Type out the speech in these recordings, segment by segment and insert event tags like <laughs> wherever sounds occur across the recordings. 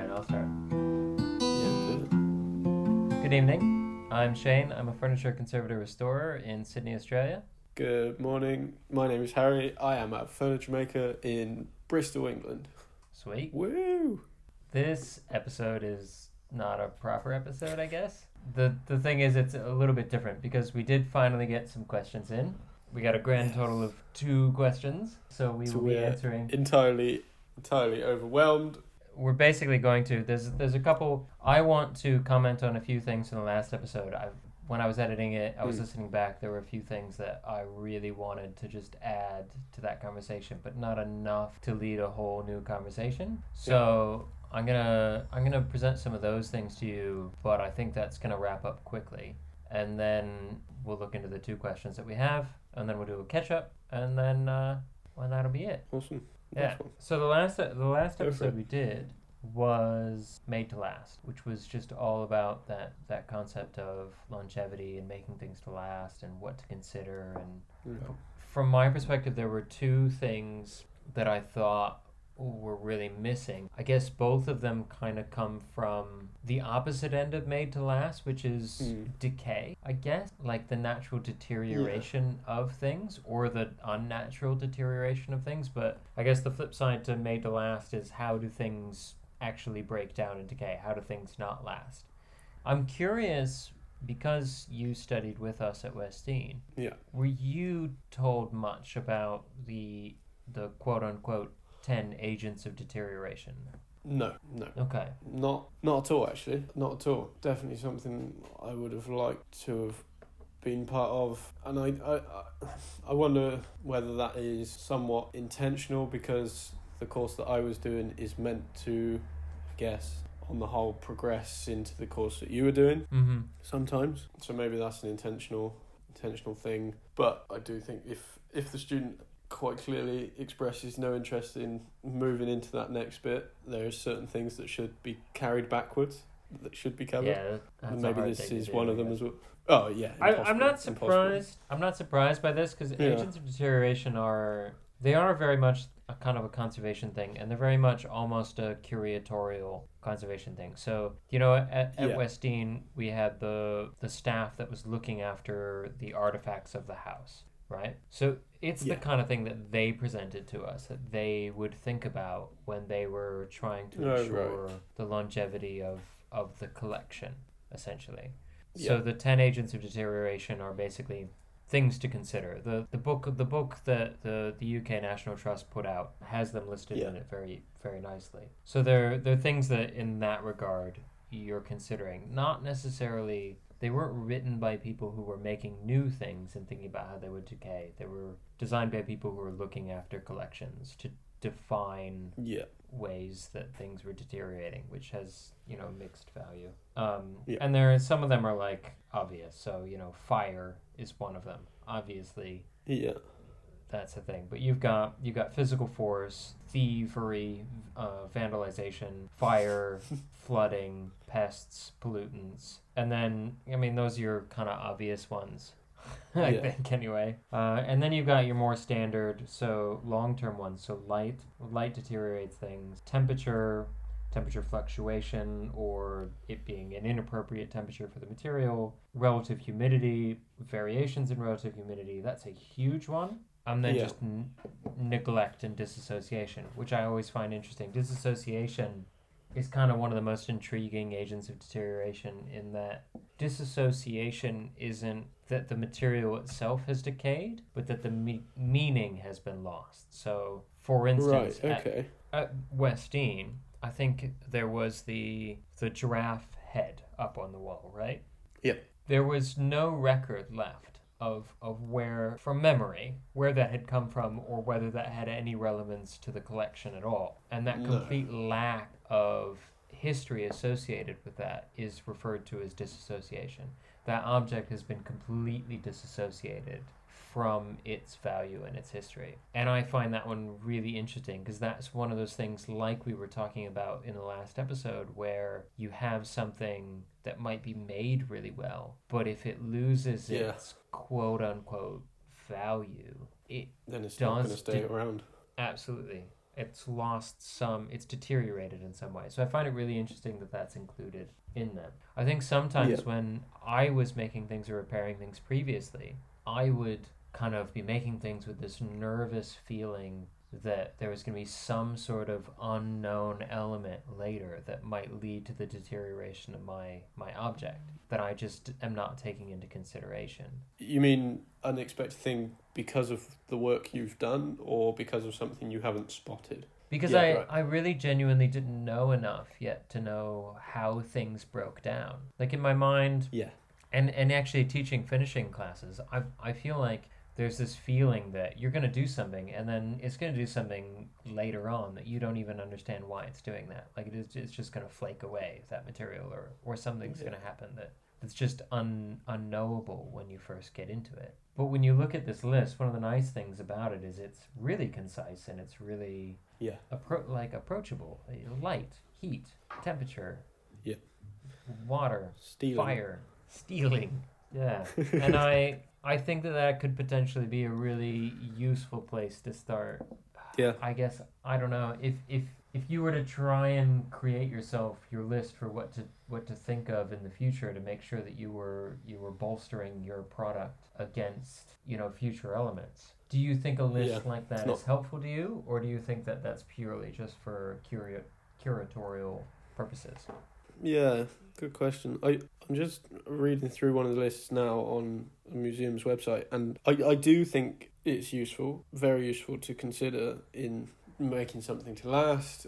right, I'll start. Yeah, good. Good evening. I'm Shane. I'm a furniture conservator restorer in Sydney, Australia. Good morning. My name is Harry. I am a furniture maker in Bristol, England. Sweet. Woo! This episode is not a proper episode, I guess. The the thing is it's a little bit different because we did finally get some questions in. We got a grand Yes. total of two questions, so we So will be answering Entirely, entirely overwhelmed. We're basically going to there's there's a couple I want to comment on a few things from the last episode. I when I was editing it, I was Mm. listening back. There were a few things that I really wanted to just add to that conversation, but not enough to lead a whole new conversation. So I'm gonna I'm gonna present some of those things to you, but I think that's gonna wrap up quickly, and then we'll look into the two questions that we have, and then we'll do a catch up, and then uh, well that'll be it. Awesome. Yeah. So the last the last Go episode we did was made to last, which was just all about that that concept of longevity and making things to last and what to consider and Yeah. from my perspective there were two things that I thought were really missing. I guess both of them kind of come from the opposite end of made to last, which is Mm. decay, I guess, like the natural deterioration of things or the unnatural deterioration of things. But I guess the flip side to made to last is how do things actually break down and decay? How do things not last? I'm curious because you studied with us at West Dean. Yeah. Were you told much about the the quote unquote ten agents of deterioration? No, no. Okay. Not not at all actually. Not at all. Definitely something I would have liked to have been part of. And I I, I- I wonder whether that is somewhat intentional because the course that I was doing is meant to I guess on the whole progress into the course that you were doing Mm-hmm. sometimes. So maybe that's an intentional intentional thing. But I do think if if the student quite clearly expresses no interest in moving into that next bit, there are certain things that should be carried backwards that should be covered. Yeah, that's and a maybe hard this thing to is do, one of them guess. as well. Oh yeah, I, I'm impossible, not impossible. surprised. I'm not surprised by this because Yeah. agents of deterioration are they are very much a kind of a conservation thing, and they're very much almost a curatorial conservation thing. So you know, at, at Yeah. West Dean we had the the staff that was looking after the artifacts of the house, right? So it's Yeah. the kind of thing that they presented to us that they would think about when they were trying to Oh, right. ensure the longevity of of the collection, essentially. Yeah. So the ten agents of deterioration are basically things to consider. The the book the book that the, the UK National Trust put out has them listed in it very very nicely. So they're they're things that in that regard you're considering. Not necessarily they weren't written by people who were making new things and thinking about how they would decay. They were designed by people who were looking after collections to define Yeah. ways that things were deteriorating, which has you know mixed value. Um, Yeah. And there some of them are like obvious. So you know, fire is one of them. Obviously, Yeah. That's a thing. But you've got you've got physical force, thievery, uh, vandalization, fire, <laughs> flooding, pests, pollutants, and then I mean those are your kind of obvious ones. <laughs> I Yeah. think anyway. Uh, and then you've got your more standard, so long-term ones. So light, light deteriorates things. Temperature, temperature fluctuation, or it being an inappropriate temperature for the material. Relative humidity, variations in relative humidity. That's a huge one. And then Yeah. just n- neglect and disassociation, which I always find interesting. Disassociation is kind of one of the most intriguing agents of deterioration in that disassociation isn't that the material itself has decayed, but that the me- meaning has been lost. So, for instance, Right. at, Okay. at West Dean, I think there was the the giraffe head up on the wall, right? Yep. There was no record left of of where, from memory, where that had come from, or whether that had any relevance to the collection at all. And that No. complete lack of history associated with that is referred to as disassociation. That object has been completely disassociated from its value and its history. And I find that one really interesting because that's one of those things, like we were talking about in the last episode, where you have something that might be made really well, but if it loses Yeah. its quote unquote value, it Then it's not going to stay de- around. absolutely it's lost some, it's deteriorated in some way. So I find it really interesting that that's included in them. I think sometimes Yeah. when I was making things or repairing things previously, I would kind of be making things with this nervous feeling that there was going to be some sort of unknown element later that might lead to the deterioration of my my object that I just am not taking into consideration. You mean unexpected thing because of the work you've done, or because of something you haven't spotted? Because Yeah, I, right. I really genuinely didn't know enough yet to know how things broke down. Like in my mind, Yeah. and, and actually teaching finishing classes, I, I feel like there's this feeling that you're going to do something and then it's going to do something later on that you don't even understand why it's doing that. Like it is, it's just going to flake away, that material, or, or something's Yeah. going to happen that that's just un, unknowable when you first get into it. But when you look at this list, one of the nice things about it is it's really concise and it's really Yeah. appro- like approachable. Light, heat, temperature, Yeah. water, Stealing. fire, stealing. Yeah, <laughs> and I I think that that could potentially be a really useful place to start. Yeah. I guess I don't know if if if you were to try and create yourself your list for what to what to think of in the future to make sure that you were you were bolstering your product against you know future elements. Do you think a list Yeah, like that is helpful to you, or do you think that that's purely just for curio- curatorial purposes? Yeah, good question. I I'm just reading through one of the lists now on a museum's website, and I I do think it's useful, very useful to consider in making something to last.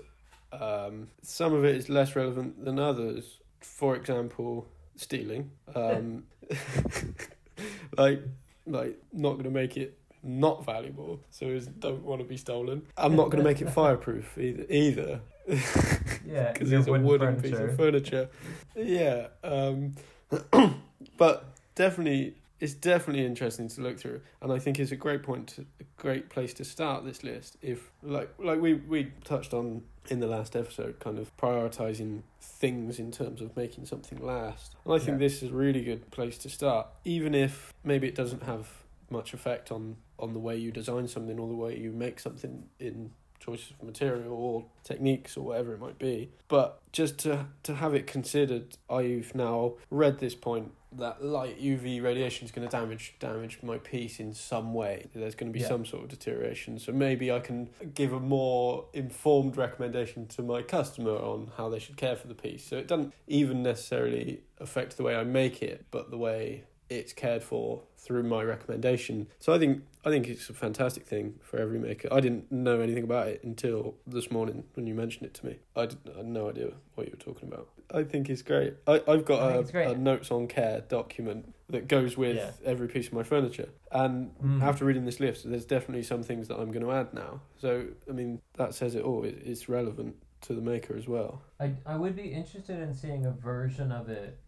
Um, some of it is less relevant than others. For example, stealing. Um, <laughs> like like not going to make it not valuable, so it don't want to be stolen. I'm not going to make it <laughs> fireproof either. Either. <laughs> Yeah, because it's a wooden wooden piece of furniture. Yeah, um, <coughs> but definitely, it's definitely interesting to look through, and I think it's a great point, to, a great place to start this list. If like like we we touched on in the last episode, kind of prioritizing things in terms of making something last, and I think Yeah. this is a really good place to start, even if maybe it doesn't have much effect on on the way you design something or the way you make something in choices of material or techniques or whatever it might be. But just to to have it considered, I've now read this point that light UV radiation is going to damage damage my piece in some way. There's going to be Yeah. some sort of deterioration. So maybe I can give a more informed recommendation to my customer on how they should care for the piece. So it doesn't even necessarily affect the way I make it, but the way it's cared for through my recommendation. So I think I think it's a fantastic thing for every maker. I didn't know anything about it until this morning when you mentioned it to me. I, I had no idea what you were talking about. I think it's great. I, I've got I a, great. a notes on care document that goes with Yeah. every piece of my furniture. And Mm. after reading this list, there's definitely some things that I'm going to add now. So, I mean, that says it all. It, it's relevant to the maker as well. I, I would be interested in seeing a version of it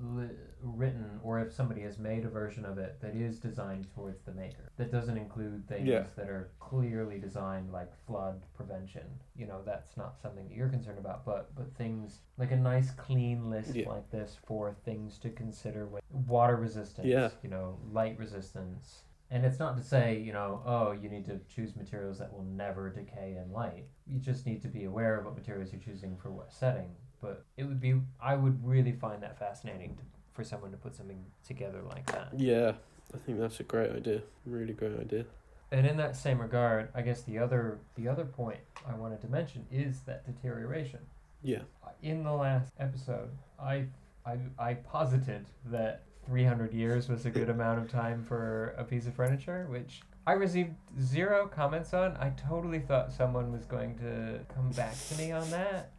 li- written, or if somebody has made a version of it that is designed towards the maker, that doesn't include things Yeah. that are clearly designed like flood prevention. You know, that's not something that you're concerned about, but but things like a nice clean list Yeah. like this for things to consider with water resistance. Yeah. You know, light resistance. And it's not to say, you know, oh, you need to choose materials that will never decay in light. You just need to be aware of what materials you're choosing for what setting. But it would be, I would really find that fascinating to, for someone to put something together like that. Yeah, I think that's a great idea. Really great idea. And in that same regard, I guess the other the other point I wanted to mention is that deterioration. Yeah. In the last episode, I I, I posited that 300 years was a good <laughs> amount of time for a piece of furniture, which I received zero comments on. I totally thought someone was going to come back to me on that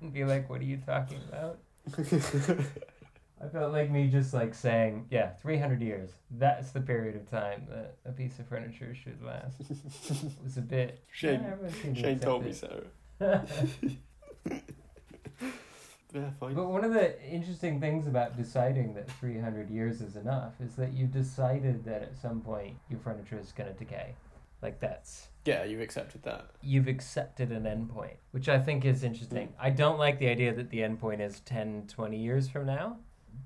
and be like, "What are you talking about?" <laughs> I felt like me just like saying, "Yeah, 300 years. That's the period of time that a piece of furniture should last." it was a bit. <laughs> Shane- Yeah, everyone seemed to Shane told me so. <laughs> Yeah, fine. But one of the interesting things about deciding that 300 years is enough is that you decided that at some point your furniture is going to decay. Like that's Yeah, you've accepted that. you've accepted an endpoint, which I think is interesting. Mm. I don't like the idea that the endpoint is 10, 20 years from now,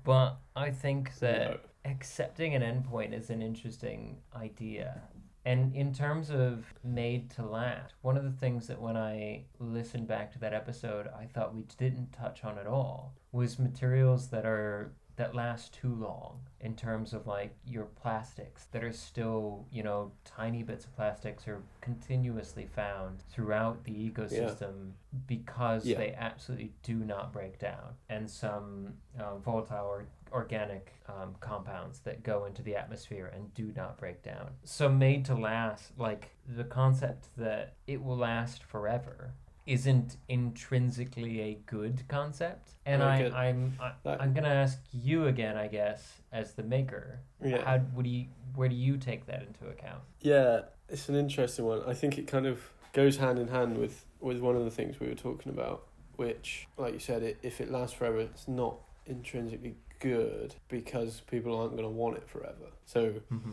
but I think that No. accepting an endpoint is an interesting idea. And in terms of made to last, one of the things that when I listened back to that episode, I thought we didn't touch on at all was materials that are that last too long in terms of like your plastics that are still, you know, tiny bits of plastics are continuously found throughout the ecosystem because Yeah. they absolutely do not break down. And some uh, volatile or organic um, compounds that go into the atmosphere and do not break down. So made to last, like the concept that it will last forever isn't intrinsically a good concept. And I, good. I'm I, That- I'm gonna ask you again, I guess, as the maker. Yeah. How do you where do you take that into account? Yeah, it's an interesting one. I think it kind of goes hand in hand with, with one of the things we were talking about, which, like you said, it, if it lasts forever, it's not intrinsically good because people aren't going to want it forever. So mm-hmm.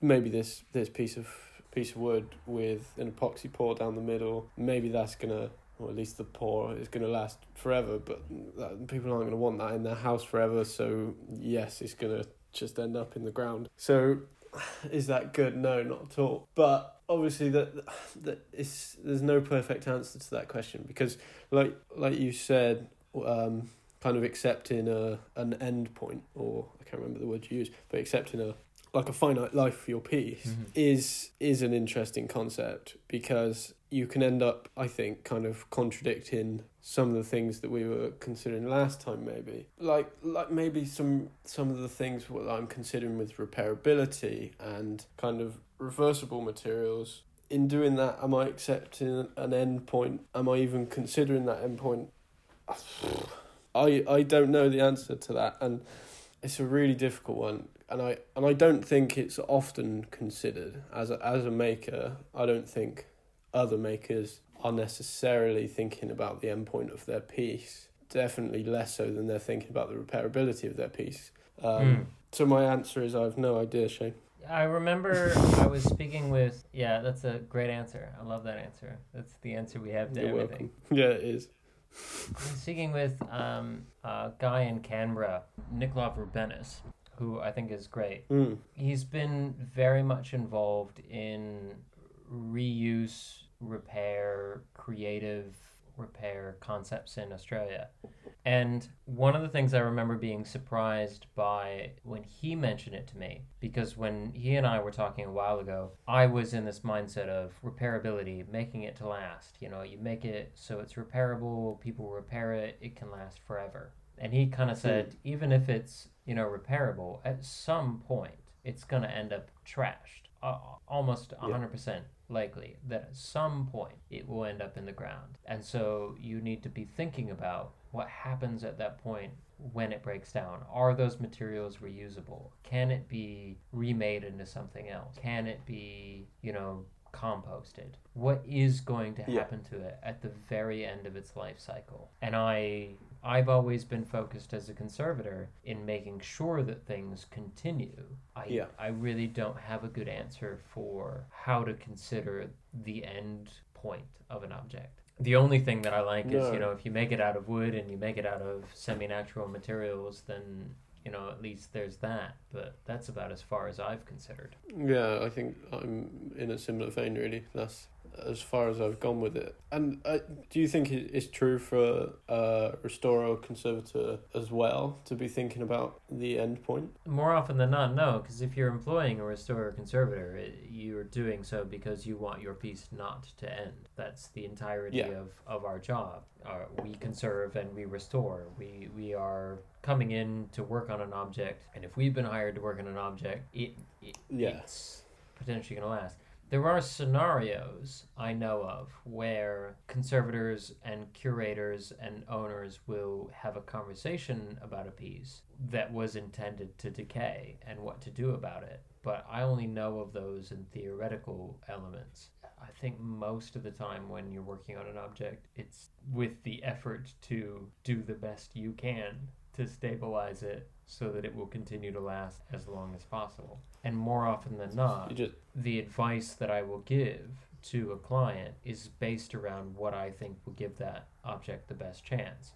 maybe this this piece of piece of wood with an epoxy pour down the middle, maybe that's gonna, or at least the pour is gonna last forever. But that, people aren't gonna want that in their house forever. So yes, it's gonna just end up in the ground. So <sighs> is that good? No, not at all. But obviously that that is there's no perfect answer to that question because like like you said. Um, kind of accepting a an end point or I can't remember the word you used, but accepting a like a finite life for your piece Mhm. is is an interesting concept because you can end up I think kind of contradicting some of the things that we were considering last time maybe like like maybe some some of the things what I'm considering with repairability and kind of reversible materials in doing that am I accepting an end point am I even considering that end point <sighs> I I don't know the answer to that, and it's a really difficult one. And I and I don't think it's often considered as a, as a maker. I don't think other makers are necessarily thinking about the endpoint of their piece. Definitely less so than they're thinking about the repairability of their piece. Um, Mm. So my answer is I have no idea, Shane. I remember I was speaking with yeah, that's a great answer. I love that answer. That's the answer we have to You're everything. welcome. <laughs> Yeah, it is. I'm speaking with um, a guy in Canberra, Nikolov Rubenis, who I think is great. Mm. He's been very much involved in reuse, repair, creative repair concepts in Australia. And one of the things I remember being surprised by when he mentioned it to me, because when he and I were talking a while ago, I was in this mindset of repairability, making it to last. You know, you make it so it's repairable, people repair it, it can last forever. And he kind of said, even if it's, you know, repairable, at some point, it's going to end up trashed. Uh, almost 100% likely that at some point it will end up in the ground. And so you need to be thinking about what happens at that point when it breaks down. Are those materials reusable? Can it be remade into something else? Can it be, you know, composted? What is going to Yeah. happen to it at the very end of its life cycle? And I I've always been focused as a conservator in making sure that things continue. I Yeah. I really don't have a good answer for how to consider the end point of an object. The only thing that I like is, you know, if you make it out of wood and you make it out of semi-natural materials, then you know at least there's that. But that's about as far as I've considered. Yeah, I think I'm in a similar vein. Really, that's as far as I've gone with it. And uh, do you think it's true for a restorer or conservator as well to be thinking about the end point? More often than not, no, because if you're employing a restorer conservator, it, you're doing so because you want your piece not to end. That's the entirety Yeah. of, of our job. Uh, we conserve and we restore. We, we are coming in to work on an object, and if we've been hired to work on an object, it, it it's potentially going to last. There are scenarios I know of where conservators and curators and owners will have a conversation about a piece that was intended to decay and what to do about it. But I only know of those in theoretical elements. I think most of the time when you're working on an object, it's with the effort to do the best you can to stabilize it so that it will continue to last as long as possible. And more often than not, just the advice that I will give to a client is based around what I think will give that object the best chance.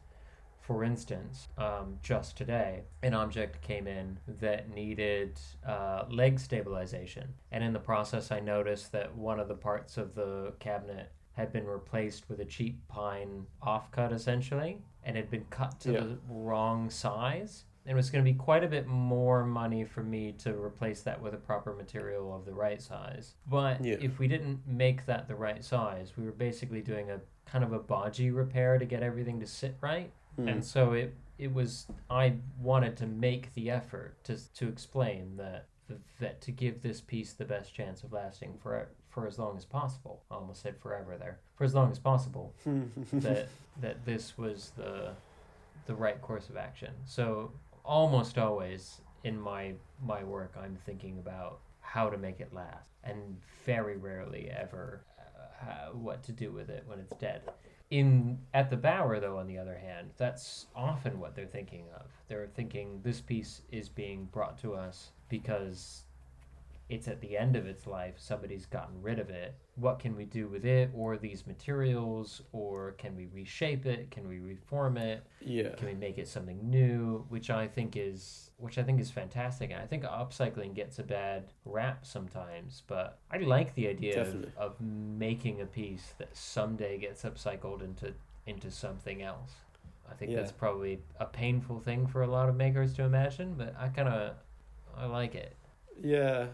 For instance, um, just today, an object came in that needed uh, leg stabilization. And in the process, I noticed that one of the parts of the cabinet had been replaced with a cheap pine offcut, essentially, and had been cut to Yeah. the wrong size. And it was going to be quite a bit more money for me to replace that with a proper material of the right size. But Yeah. if we didn't make that the right size, we were basically doing a kind of a bodgy repair to get everything to sit right. Hmm. And so it it was I wanted to make the effort to to explain that that to give this piece the best chance of lasting for for as long as possible. I almost said forever there. For as long as possible <laughs> that that this was the the right course of action. So almost always in my my work I'm thinking about how to make it last and very rarely ever uh, how, what to do with it when it's dead. In at the Bower though on the other hand, that's often what they're thinking of. They're thinking this piece is being brought to us because it's at the end of its life somebody's gotten rid of it what can we do with it? Or these materials or can we reshape it? Can we reform it? Yeah. can we make it something new? Which i think is which i think is fantastic. And i think upcycling gets a bad rap sometimes but i like the idea of, of making a piece that someday gets upcycled into into something else. I think Yeah. that's probably a painful thing for a lot of makers to imagine but i kind of i like it Yeah,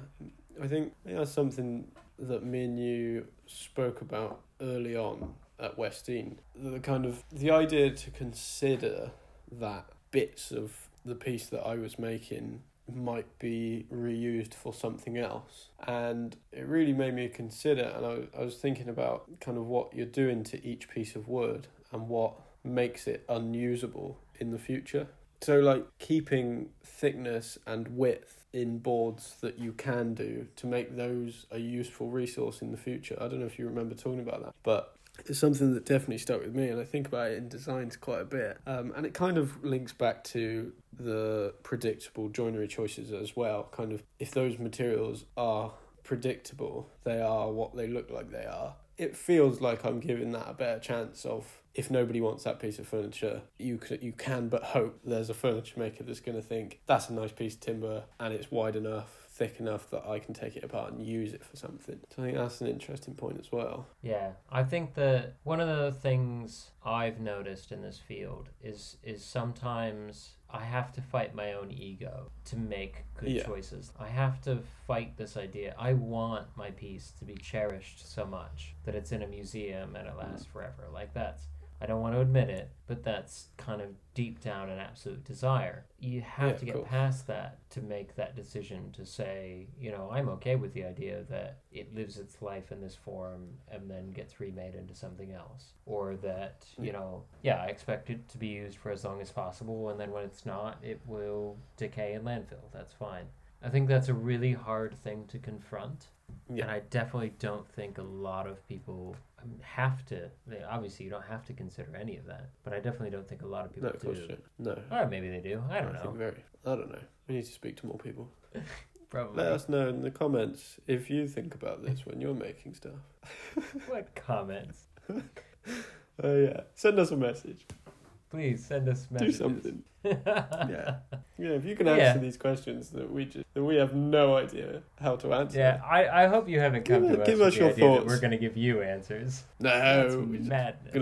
I think that's something that me and you spoke about early on at West Dean. The kind of the idea to consider that bits of the piece that I was making might be reused for something else, and it really made me consider. And I, I was thinking about kind of what you're doing to each piece of wood and what makes it unusable in the future. So, like keeping thickness and width in boards that you can do to make those a useful resource in the future. I don't know if you remember talking about that, but it's something that definitely stuck with me, and I think about it in designs quite a bit. Um, and it kind of links back to the predictable joinery choices as well. Kind of, if those materials are predictable, they are what they look like they are. It feels like I'm giving that a better chance of if nobody wants that piece of furniture, you can, you can but hope there's a furniture maker that's going to think that's a nice piece of timber and it's wide enough, thick enough that I can take it apart and use it for something. So I think that's an interesting point as well. Yeah, I think that one of the things I've noticed in this field is is sometimes I have to fight my own ego to make good Yeah. choices. I have to fight this idea. I want my piece to be cherished so much that it's in a museum and it lasts mm. forever. Like that's I don't want to admit it, but that's kind of deep down an absolute desire. You have Yeah, to get past that to make that decision to say, you know, I'm okay with the idea that it lives its life in this form and then gets remade into something else. Or that, hmm. you know, yeah, I expect it to be used for as long as possible and then when it's not, it will decay in landfill. That's fine. I think that's a really hard thing to confront. Yeah. And I definitely don't think a lot of people have to. They, obviously, you don't have to consider any of that, but I definitely don't think a lot of people No, of do. No. Or maybe they do. I don't think know. very. I don't know. We need to speak to more people. <laughs> Probably. Let us know in the comments if you think about this when you're making stuff. <laughs> What comments? <laughs> Oh yeah. Send us a message. Please send us messages. Do something. <laughs> yeah. Yeah. Yeah, if you can Yeah. answer these questions that we just that we have no idea how to answer. Yeah, I, I hope you haven't come Give to us- give with us the your idea that thoughts. we're going to give you answers. No, That's madness.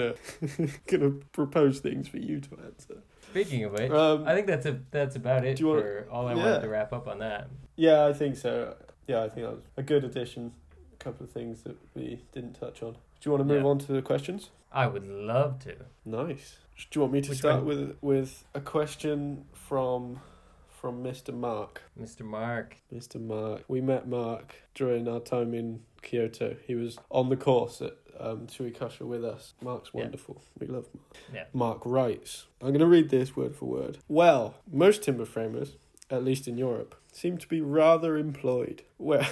gonna <laughs> gonna propose things for you to answer. Speaking of which, Um, I think that's a that's about it do wanna- for all I Yeah. wanted to wrap up on that. yeah, I think so. Yeah, I think that was a good addition. A couple of things that we didn't touch on. Do you want to move Yeah. on to the questions? I would love to. Nice. Do you want me to Which start one? with with a question from from Mr. Mark? Mr. Mark. Mr. Mark. We met Mark during our time in Kyoto. He was on the course at um, Suikasha with us. Mark's Yeah. wonderful. We love Mark. Yeah. Mark writes, I'm going to read this word for word. Well, most timber framers, at least in Europe, seem to be rather employed. Well,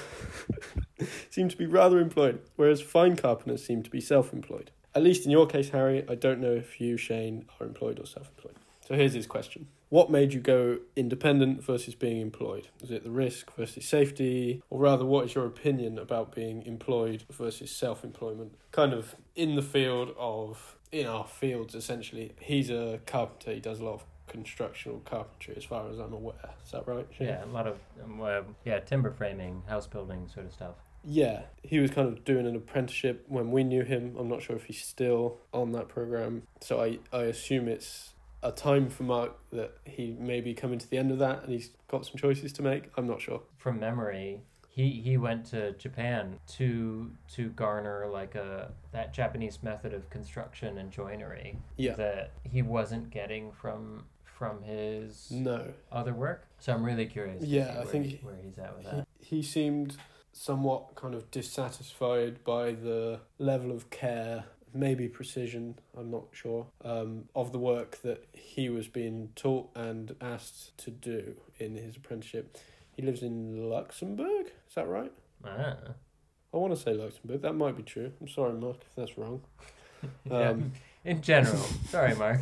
<laughs> seem to be rather employed, whereas fine carpenters seem to be self-employed. At least in your case, Harry, I don't know if you, Shane, are employed or self-employed. So here's his question. What made you go independent versus being employed? Is it the risk versus safety? Or rather, what is your opinion about being employed versus self employment? Kind of in the field of in our fields essentially. He's a carpenter. He does a lot of constructional carpentry, as far as I'm aware. Is that right? Shane? Yeah, a lot of um, uh, yeah timber framing, house building sort of stuff. Yeah, he was kind of doing an apprenticeship when we knew him. I'm not sure if he's still on that program. So I, I assume it's a time for Mark that he may be coming to the end of that and he's got some choices to make. I'm not sure. From memory, he he went to Japan to to garner like a that Japanese method of construction and joinery Yeah. that he wasn't getting from from his No. other work. So I'm really curious. to Yeah, see I where think he, where he's at with He, that. he seemed somewhat kind of dissatisfied by the level of care, maybe precision, I'm not sure, um, of the work that he was being taught and asked to do in his apprenticeship. He lives in Luxembourg, is that right? Ah. I want to say Luxembourg. That might be true. I'm sorry, Mark, if that's wrong. <laughs> Yeah, Um, in general. Sorry, Mark.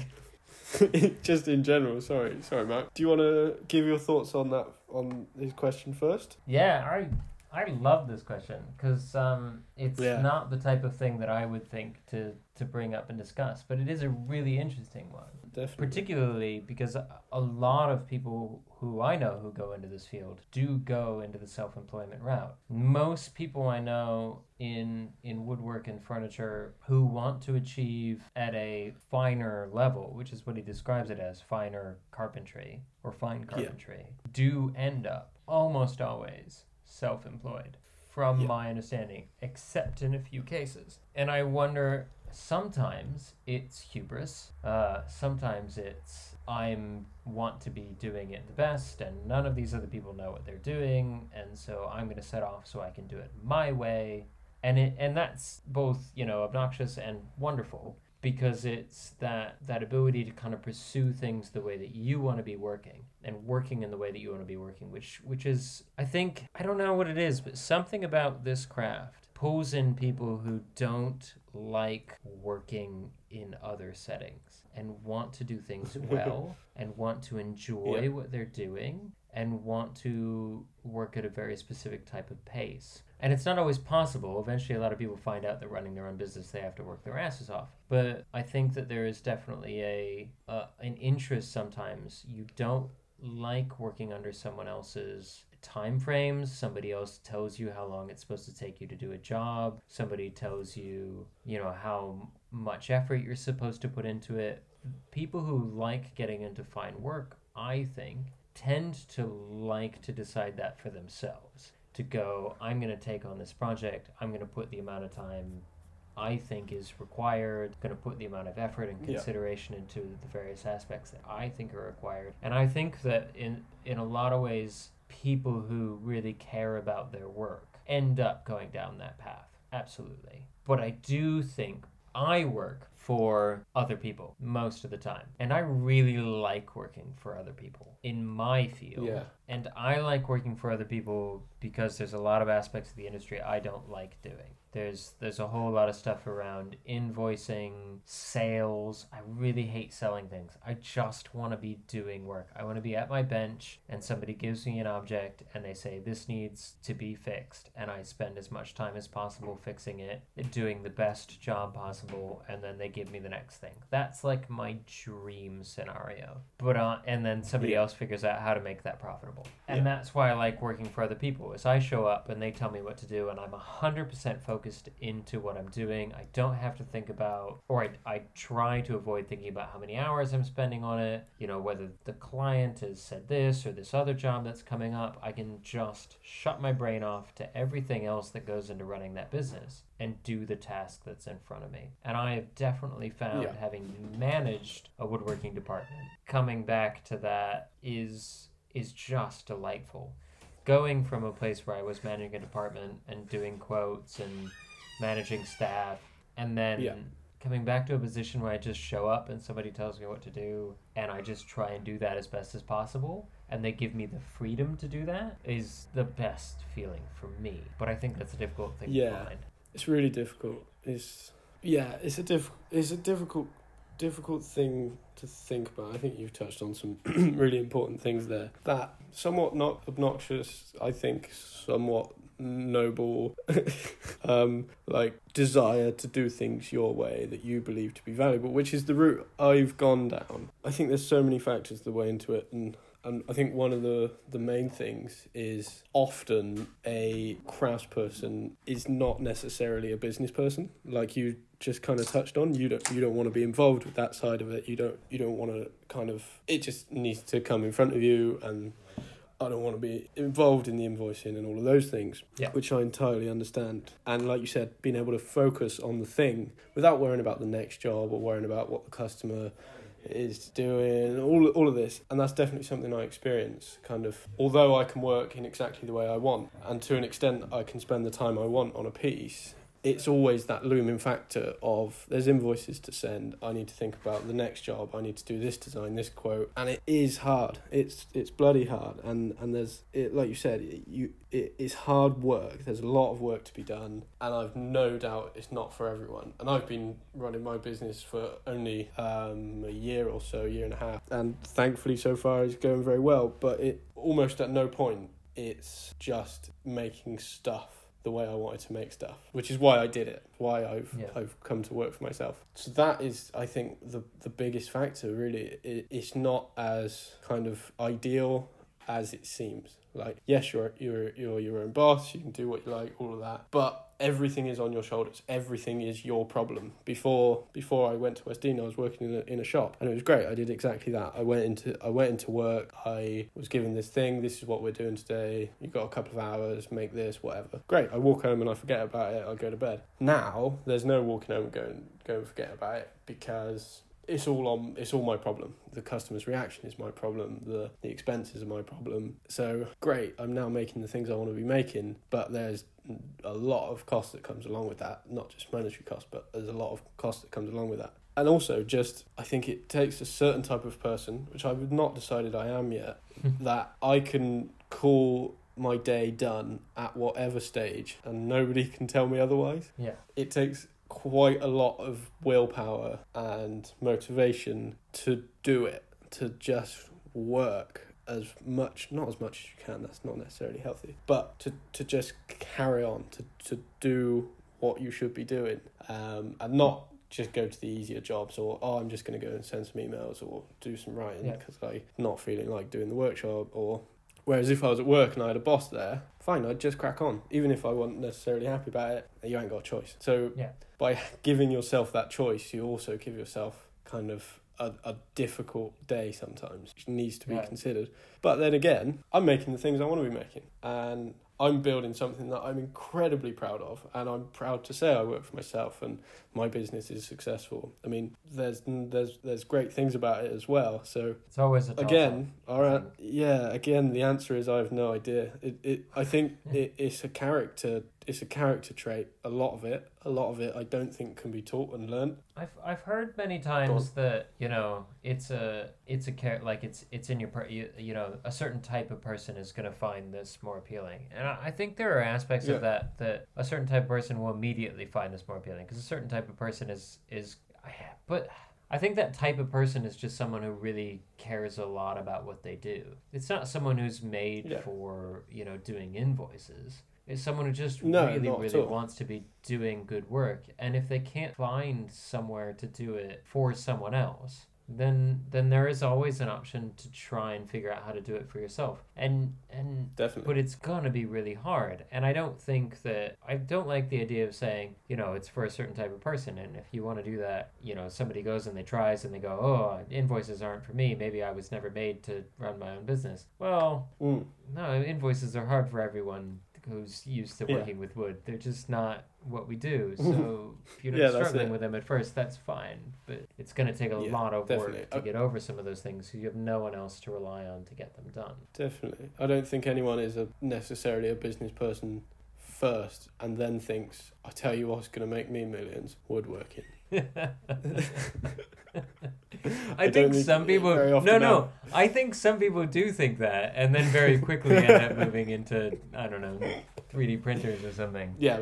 <laughs> Just in general, sorry, sorry, Mark. Do you want to give your thoughts on that on his question first? Yeah, I I love this question because um, it's Yeah. not the type of thing that I would think to to bring up and discuss, but it is a really interesting one. Definitely. Particularly because a a lot of people who I know who go into this field do go into the self employment route. Most people I know in in woodwork and furniture who want to achieve at a finer level, which is what he describes it as finer carpentry or fine Yeah. carpentry, do end up almost always self employed, from Yeah. my understanding, except in a few cases. And I wonder sometimes it's hubris, uh, sometimes it's I'm want to be doing it the best and none of these other people know what they're doing and so I'm going to set off so I can do it my way and it and that's both you know obnoxious and wonderful because it's that that ability to kind of pursue things the way that you want to be working and working in the way that you want to be working which which is I think I don't know what it is but something about this craft pulls in people who don't like working in other settings and want to do things <laughs> well and want to enjoy Yeah. what they're doing and want to work at a very specific type of pace. And it's not always possible. Eventually, a lot of people find out that running their own business, they have to work their asses off. But I think that there is definitely a uh, an interest sometimes. You don't like working under someone else's time frames somebody else tells you how long it's supposed to take you to do a job somebody tells you you know how much effort you're supposed to put into it people who like getting into fine work i think tend to like to decide that for themselves to go i'm going to take on this project. I'm going to put the amount of time i think is required going to put the amount of effort and Yeah. consideration into the various aspects that i think are required. And i think that in in a lot of ways people who really care about their work end up going down that path. Absolutely. But i do think I work for other people most of the time. And I really like working for other people in my field. Yeah. And I like working for other people because there's a lot of aspects of the industry I don't like doing. There's there's a whole lot of stuff around invoicing, sales. I really hate selling things. I just want to be doing work. I want to be at my bench and somebody gives me an object and they say this needs to be fixed and I spend as much time as possible fixing it, doing the best job possible and then they give me the next thing. That's like my dream scenario. But uh, and then somebody Yeah. else figures out how to make that profitable. And Yeah. that's why I like working for other people. Is I show up and they tell me what to do and I'm 100% focused into what I'm doing. I don't have to think about or I, I try to avoid thinking about how many hours I'm spending on it, you know, whether the client has said this or this other job that's coming up. I can just shut my brain off to everything else that goes into running that business and do the task that's in front of me. And I have definitely found Yeah. having managed a woodworking department, coming back to that is is just delightful. Going from a place where I was managing a department and doing quotes and managing staff and then Yeah. coming back to a position where I just show up and somebody tells me what to do and I just try and do that as best as possible and they give me the freedom to do that is the best feeling for me. But I think that's a difficult thing Yeah. to find. It's really difficult. It's yeah, it's a diff it's a difficult difficult thing to think about. I think you've touched on some <clears throat> really important things there. That somewhat not obnoxious, I think somewhat noble <laughs> um, like desire to do things your way that you believe to be valuable, which is the route I've gone down. I think there's so many factors that way into it, and and I think one of the, the main things is often a craftsperson is not necessarily a business person. Like you just kind of touched on, you don't you don't want to be involved with that side of it. You don't you don't want to kind of it just needs to come in front of you and I don't want to be involved in the invoicing and all of those things, Yeah. which I entirely understand. And like you said, being able to focus on the thing without worrying about the next job or worrying about what the customer is doing, all all of this, and that's definitely something I experience. Kind of, although I can work in exactly the way I want, and to an extent I can spend the time I want on a piece. It's always that looming factor of there's invoices to send. I need to think about the next job. I need to do this design, this quote, and it is hard. It's it's bloody hard, and and there's it like you said, it, you it is hard work. There's a lot of work to be done, and I've no doubt it's not for everyone. And I've been running my business for only um, a year or so, year and a half, and thankfully so far it's going very well. But it almost at no point it's just making stuff the way I wanted to make stuff, which is why I did it, why I've Yeah. I've come to work for myself. So that is, I think, the the biggest factor. Really, it, it's not as kind of ideal as it seems. Like, yes, you're you're you're your own boss. You can do what you like, all of that, but everything is on your shoulders. Everything is your problem. Before before I went to West Dean, I was working in a, in a shop, and it was great. I did exactly that. I went into I went into work. I was given this thing. This is what we're doing today. You got a couple of hours. Make this, whatever. Great. I walk home and I forget about it. I go to bed. Now there's no walking home and going go and forget about it because it's all on it's all my problem the customer's reaction is my problem the the expenses are my problem so great i'm now making the things i want to be making but there's a lot of cost that comes along with that not just monetary cost but there's a lot of cost that comes along with that. And also just i think it takes a certain type of person which i've not decided i am yet hmm. that i can call my day done at whatever stage and nobody <laughs> can tell me otherwise. Yeah. it takes quite a lot of willpower and motivation to do it to just work as much not as much as you can that's not necessarily healthy but to to just carry on to to do what you should be doing um and not just go to the easier jobs or oh i'm just going to go and send some emails or do some writing Yeah. because i'm not feeling like doing the workshop or Whereas if I was at work and I had a boss there, fine, I'd just crack on. Even if I wasn't necessarily happy about it, you ain't got a choice. So Yeah. by giving yourself that choice, you also give yourself kind of a, a difficult day sometimes, which needs to be Yeah. considered. But then again, I'm making the things I want to be making. And I'm building something that I'm incredibly proud of, and I'm proud to say I work for myself and my business is successful. I mean, there's there's there's great things about it as well. So It's always a again all right yeah again the answer is i have no idea it, it i think <laughs> it, it's a character it's a character trait a lot of it a lot of it i don't think can be taught and learned I've I've heard many times that you know it's a it's a care like it's it's in your per- you, you know a certain type of person is gonna find this more appealing, and I, I think there are aspects Yeah. of that that a certain type of person will immediately find this more appealing because a certain type of person is is but. I think that type of person is just someone who really cares a lot about what they do. It's not someone who's made Yeah. for, you know, doing invoices. It's someone who just No, really, really wants to be doing good work. And if they can't find somewhere to do it for someone else, then then there is always an option to try and figure out how to do it for yourself. And and definitely but it's gonna be really hard. And I don't think that I don't like the idea of saying, you know, it's for a certain type of person. And if you want to do that, you know, somebody goes and they tries and they go, oh, invoices aren't for me. Maybe I was never made to run my own business. Well, Mm. no, invoices are hard for everyone who's used to Yeah. working with wood. They're just not what we do. <laughs> So if you're Yeah, struggling with them at first, that's fine. But it's going to take a Yeah, lot of definitely. work to get over some of those things. So you have no one else to rely on to get them done. definitely i don't think anyone is a necessarily a business person first and then thinks i tell you what's going to make me millions woodworking <laughs> I, don't think some people no often no I think some people do think that and then very quickly end up <laughs> moving into I don't know 3D printers or something. yeah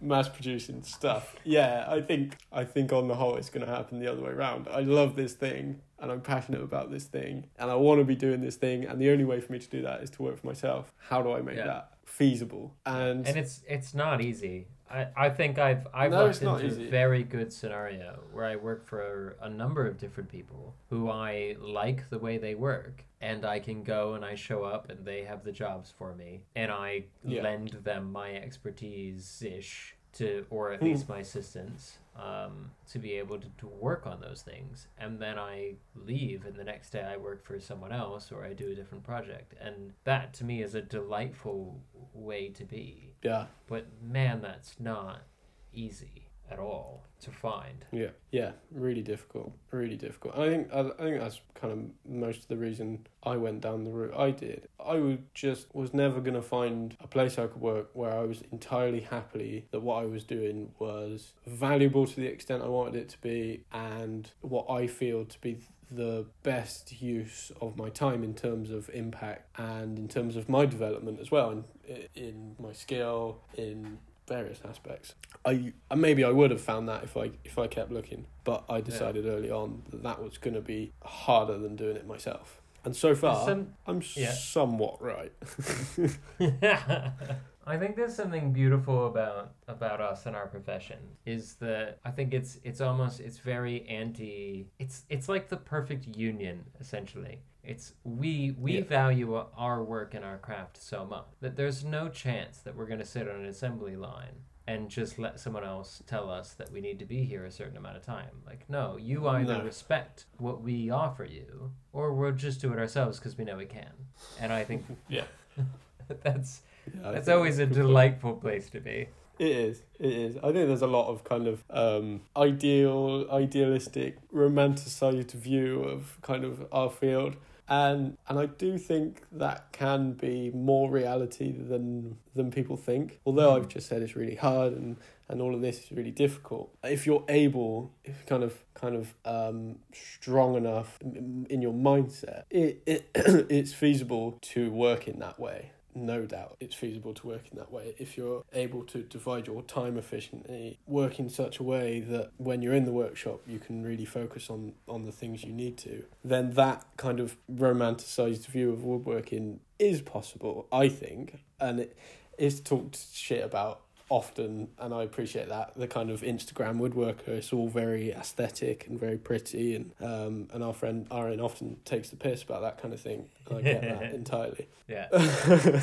mass producing stuff yeah i think i think on the whole it's going to happen the other way around i love this thing and i'm passionate about this thing and i want to be doing this thing and the only way for me to do that is to work for myself how do i make Yeah. that feasible and, and it's it's not easy. I, I think I've I've No, into easy. a very good scenario where I work for a number of different people who I like the way they work and I can go and I show up and they have the jobs for me and I Yeah. lend them my expertise ish to or at Hmm. least my assistance um, to be able to, to work on those things. And then I leave and the next day I work for someone else or I do a different project. And that to me is a delightful way to be. Yeah. But man, that's not easy at all to find. Yeah, yeah, really difficult, really difficult. I think I, I think that's kind of most of the reason I went down the route I did. I would just was never gonna find a place I could work where I was entirely happily that what I was doing was valuable to the extent I wanted it to be, and what I feel to be the best use of my time in terms of impact and in terms of my development as well, in in my skill in various aspects. I maybe I would have found that if I if I kept looking, but I decided early on that that was going to be harder than doing it myself. And so far, Some- I'm yeah. somewhat right. <laughs> I think there's something beautiful about about us and our profession is that I think it's it's almost it's very anti it's it's like the perfect union essentially. It's we we Yeah. value our work and our craft so much that there's no chance that we're going to sit on an assembly line and just let someone else tell us that we need to be here a certain amount of time. Like no, you either No. respect what we offer you or we'll just do it ourselves because we know we can. And I think <laughs> Yeah. <laughs> that's Yeah, that's always a delightful place to be. It is. It is. I think there's a lot of kind of um, ideal, idealistic, romanticized view of kind of our field, and and I do think that can be more reality than than people think. Although I've just said it's really hard and and all of this is really difficult. If you're able, if kind of kind of um, strong enough in in your mindset, it, it <clears throat> it's feasible to work in that way no doubt it's feasible to work in that way. If you're able to divide your time efficiently work in such a way that when you're in the workshop you can really focus on on the things you need to then that kind of romanticized view of woodworking is possible i think. And it is talked shit about often and i appreciate that the kind of instagram woodworker it's all very aesthetic and very pretty and um and our friend Aaron often takes the piss about that kind of thing i get that <laughs> entirely Yeah. <laughs>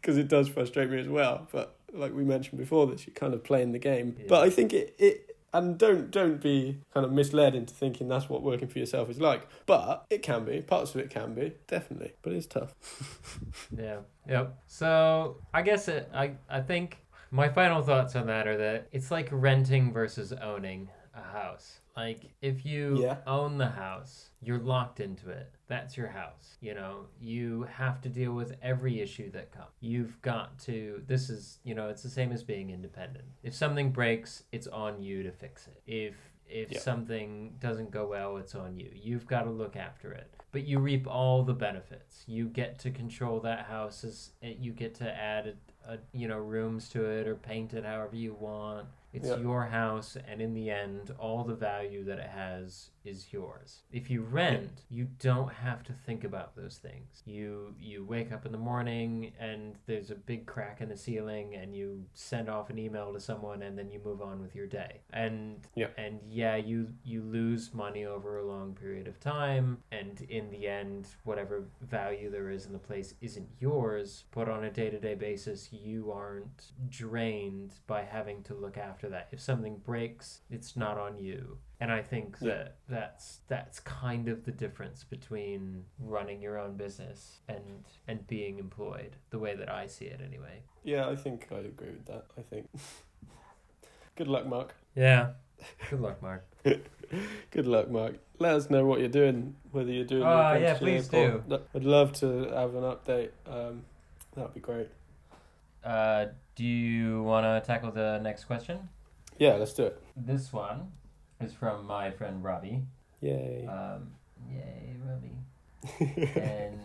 because it does frustrate me as well. But like we mentioned before, this you're kind of playing the game. Yeah. But I think it it and don't don't be kind of misled into thinking that's what working for yourself is like. But it can be parts of it can be definitely, but it's tough. <laughs> Yeah. Yep. So I guess it, I I think my final thoughts on that are that it's like renting versus owning a house. Like if you Yeah. own the house, you're locked into it. That's your house. You know, you have to deal with every issue that comes. You've got to this is, you know, it's the same as being independent. If something breaks, it's on you to fix it. If if Yeah. something doesn't go well, it's on you. You've got to look after it. But you reap all the benefits. You get to control that house. As, you get to add, a, a, you know, rooms to it or paint it however you want. It's Yeah. your house, and in the end, all the value that it has is yours. If you rent, you don't have to think about those things. You you wake up in the morning and there's a big crack in the ceiling, and you send off an email to someone, and then you move on with your day. And Yeah. and yeah, you you lose money over a long period of time, and in the end, whatever value there is in the place isn't yours. But on a day to day basis, you aren't drained by having to look after that. If something breaks, it's not on you. And I think Yeah. that that's that's kind of the difference between running your own business and and being employed, the way that I see it anyway. Yeah, I think I agree with that. I think. <laughs> Good luck, Mark. Yeah. Good luck, Mark. <laughs> Good luck, Mark. Let us know what you're doing, whether you're doing. Oh, yeah, please or- I'd love to have an update. Um, that'd be great. Uh, do you want to tackle the next question? Yeah, let's do it. This one is from my friend Robbie. Yay. Um, yay, Robbie. <laughs> and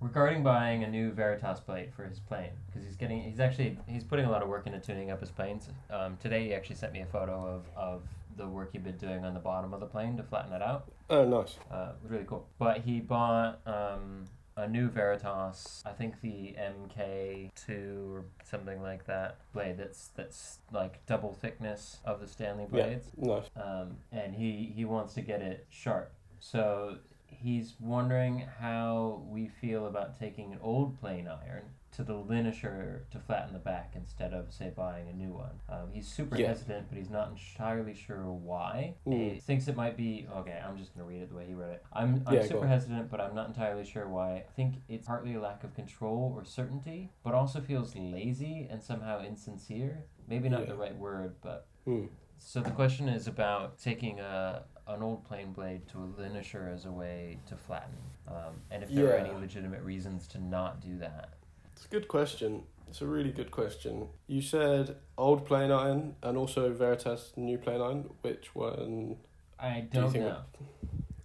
regarding buying a new Veritas plate for his plane, because he's getting, he's actually, he's putting a lot of work into tuning up his planes. Um, today he actually sent me a photo of, of the work he'd been doing on the bottom of the plane to flatten it out. oh, nice. Uh, really cool. But he bought um, a new Veritas. I think the MK2 or something like that blade. That's that's like double thickness of the Stanley Yeah. blades. Nice. um, and he he wants to get it sharp. So he's wondering how we feel about taking an old plane iron to the linisher to flatten the back instead of say buying a new one. Um, he's super Yeah. hesitant, but he's not entirely sure why. Mm. He thinks it might be okay. I'm just gonna read it the way he wrote it. I'm I'm Yeah, super hesitant, but I'm not entirely sure why. I think it's partly a lack of control or certainty, but also feels lazy and somehow insincere. Maybe not the right word, but Hmm. so the question is about taking a an old plane blade to a linisher as a way to flatten, um, and if there are any legitimate reasons to not do that. It's a good question. It's a really good question. You said old plane iron and also Veritas new plane iron. Which one? I Do don't think know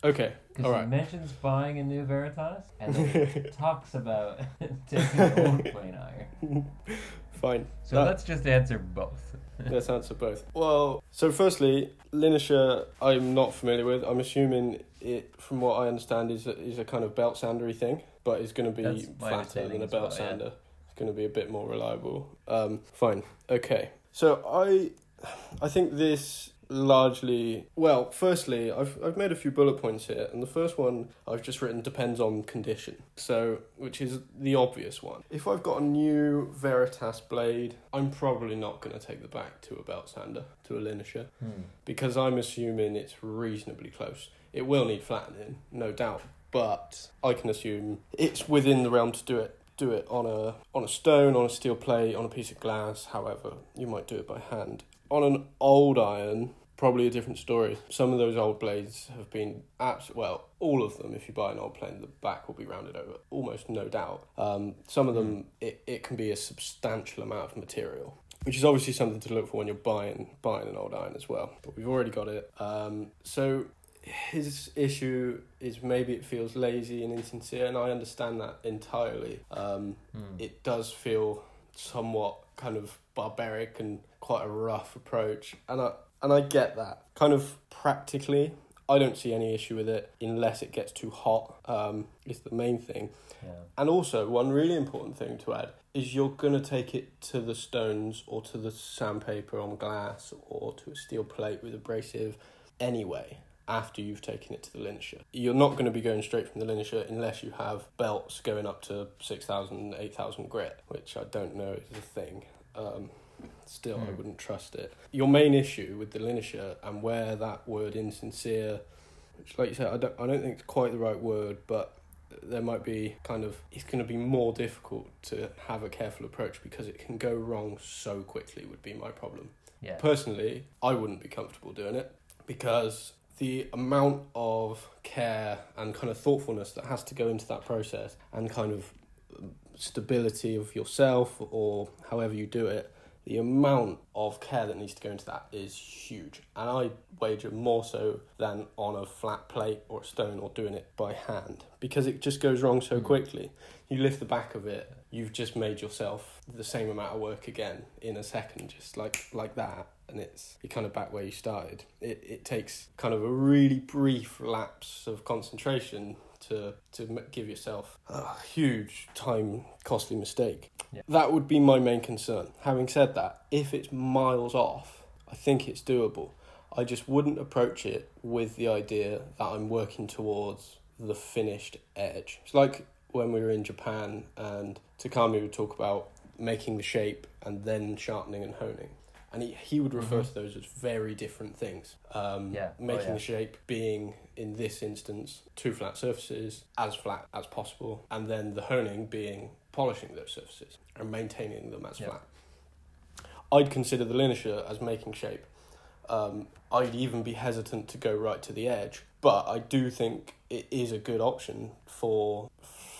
Okay. because he mentions buying a new Veritas and <laughs> then talks about <laughs> taking an old plane iron. <laughs> Fine. So That- let's just answer both. <laughs> Let's answer both. Well, so firstly, Linisher, I'm not familiar with. I'm assuming it, from what I understand, is a, is a kind of belt sandery thing, but it's going to be flatter than a belt well, yeah. sander. It's going to be a bit more reliable. Um, fine. Okay. So I, I think this largely well firstly I've, I've made a few bullet points here and the first one i've just written depends on condition so which is the obvious one. If i've got a new veritas blade i'm probably not going to take the back to a belt sander to a linisher hmm. because i'm assuming it's reasonably close. It will need flattening no doubt but i can assume it's within the realm to do it do it on a on a stone on a steel plate on a piece of glass however you might do it by hand on an old iron probably a different story. Some of those old blades have been abs- well all of them if you buy an old plane the back will be rounded over almost no doubt. Um, some of them it, it can be a substantial amount of material which is obviously something to look for when you're buying buying an old iron as well. But we've already got it. Um, so his issue is maybe it feels lazy and insincere and i understand that entirely. Um, Hmm. it does feel somewhat kind of barbaric and quite a rough approach and I and I get that kind of practically I don't see any issue with it unless it gets too hot um, is the main thing Yeah. and also one really important thing to add is you're going to take it to the stones or to the sandpaper on glass or to a steel plate with abrasive anyway after you've taken it to the linisher. You're not going to be going straight from the linisher unless you have belts going up to 6,000, 8,000 grit, which I don't know is a thing. Um, still, I Hmm. wouldn't trust it. Your main issue with the linisher and where that word insincere, which, like you said, I don't, I don't think it's quite the right word, but there might be kind of it's going to be more difficult to have a careful approach because it can go wrong so quickly would be my problem Yeah. personally i wouldn't be comfortable doing it because the amount of care and kind of thoughtfulness that has to go into that process and kind of stability of yourself or however you do it the amount of care that needs to go into that is huge and i wager more so than on a flat plate or a stone or doing it by hand because it just goes wrong so Mm. quickly you lift the back of it you've just made yourself the same amount of work again in a second just like like that and it's you're kind of back where you started it, it takes kind of a really brief lapse of concentration to to give yourself a huge time costly mistake. Yeah. that would be my main concern. Having said that if it's miles off i think it's doable. I just wouldn't approach it with the idea that i'm working towards the finished edge. It's like when we were in japan and takami would talk about making the shape and then sharpening and honing and he, he would refer Mhm. to those as very different things. Um, Yeah. Oh, Making yeah. the shape being, in this instance, two flat surfaces, as flat as possible, and then the honing being polishing those surfaces and maintaining them as Yeah. flat. I'd consider the linisher as making shape. Um, I'd even be hesitant to go right to the edge, but I do think it is a good option for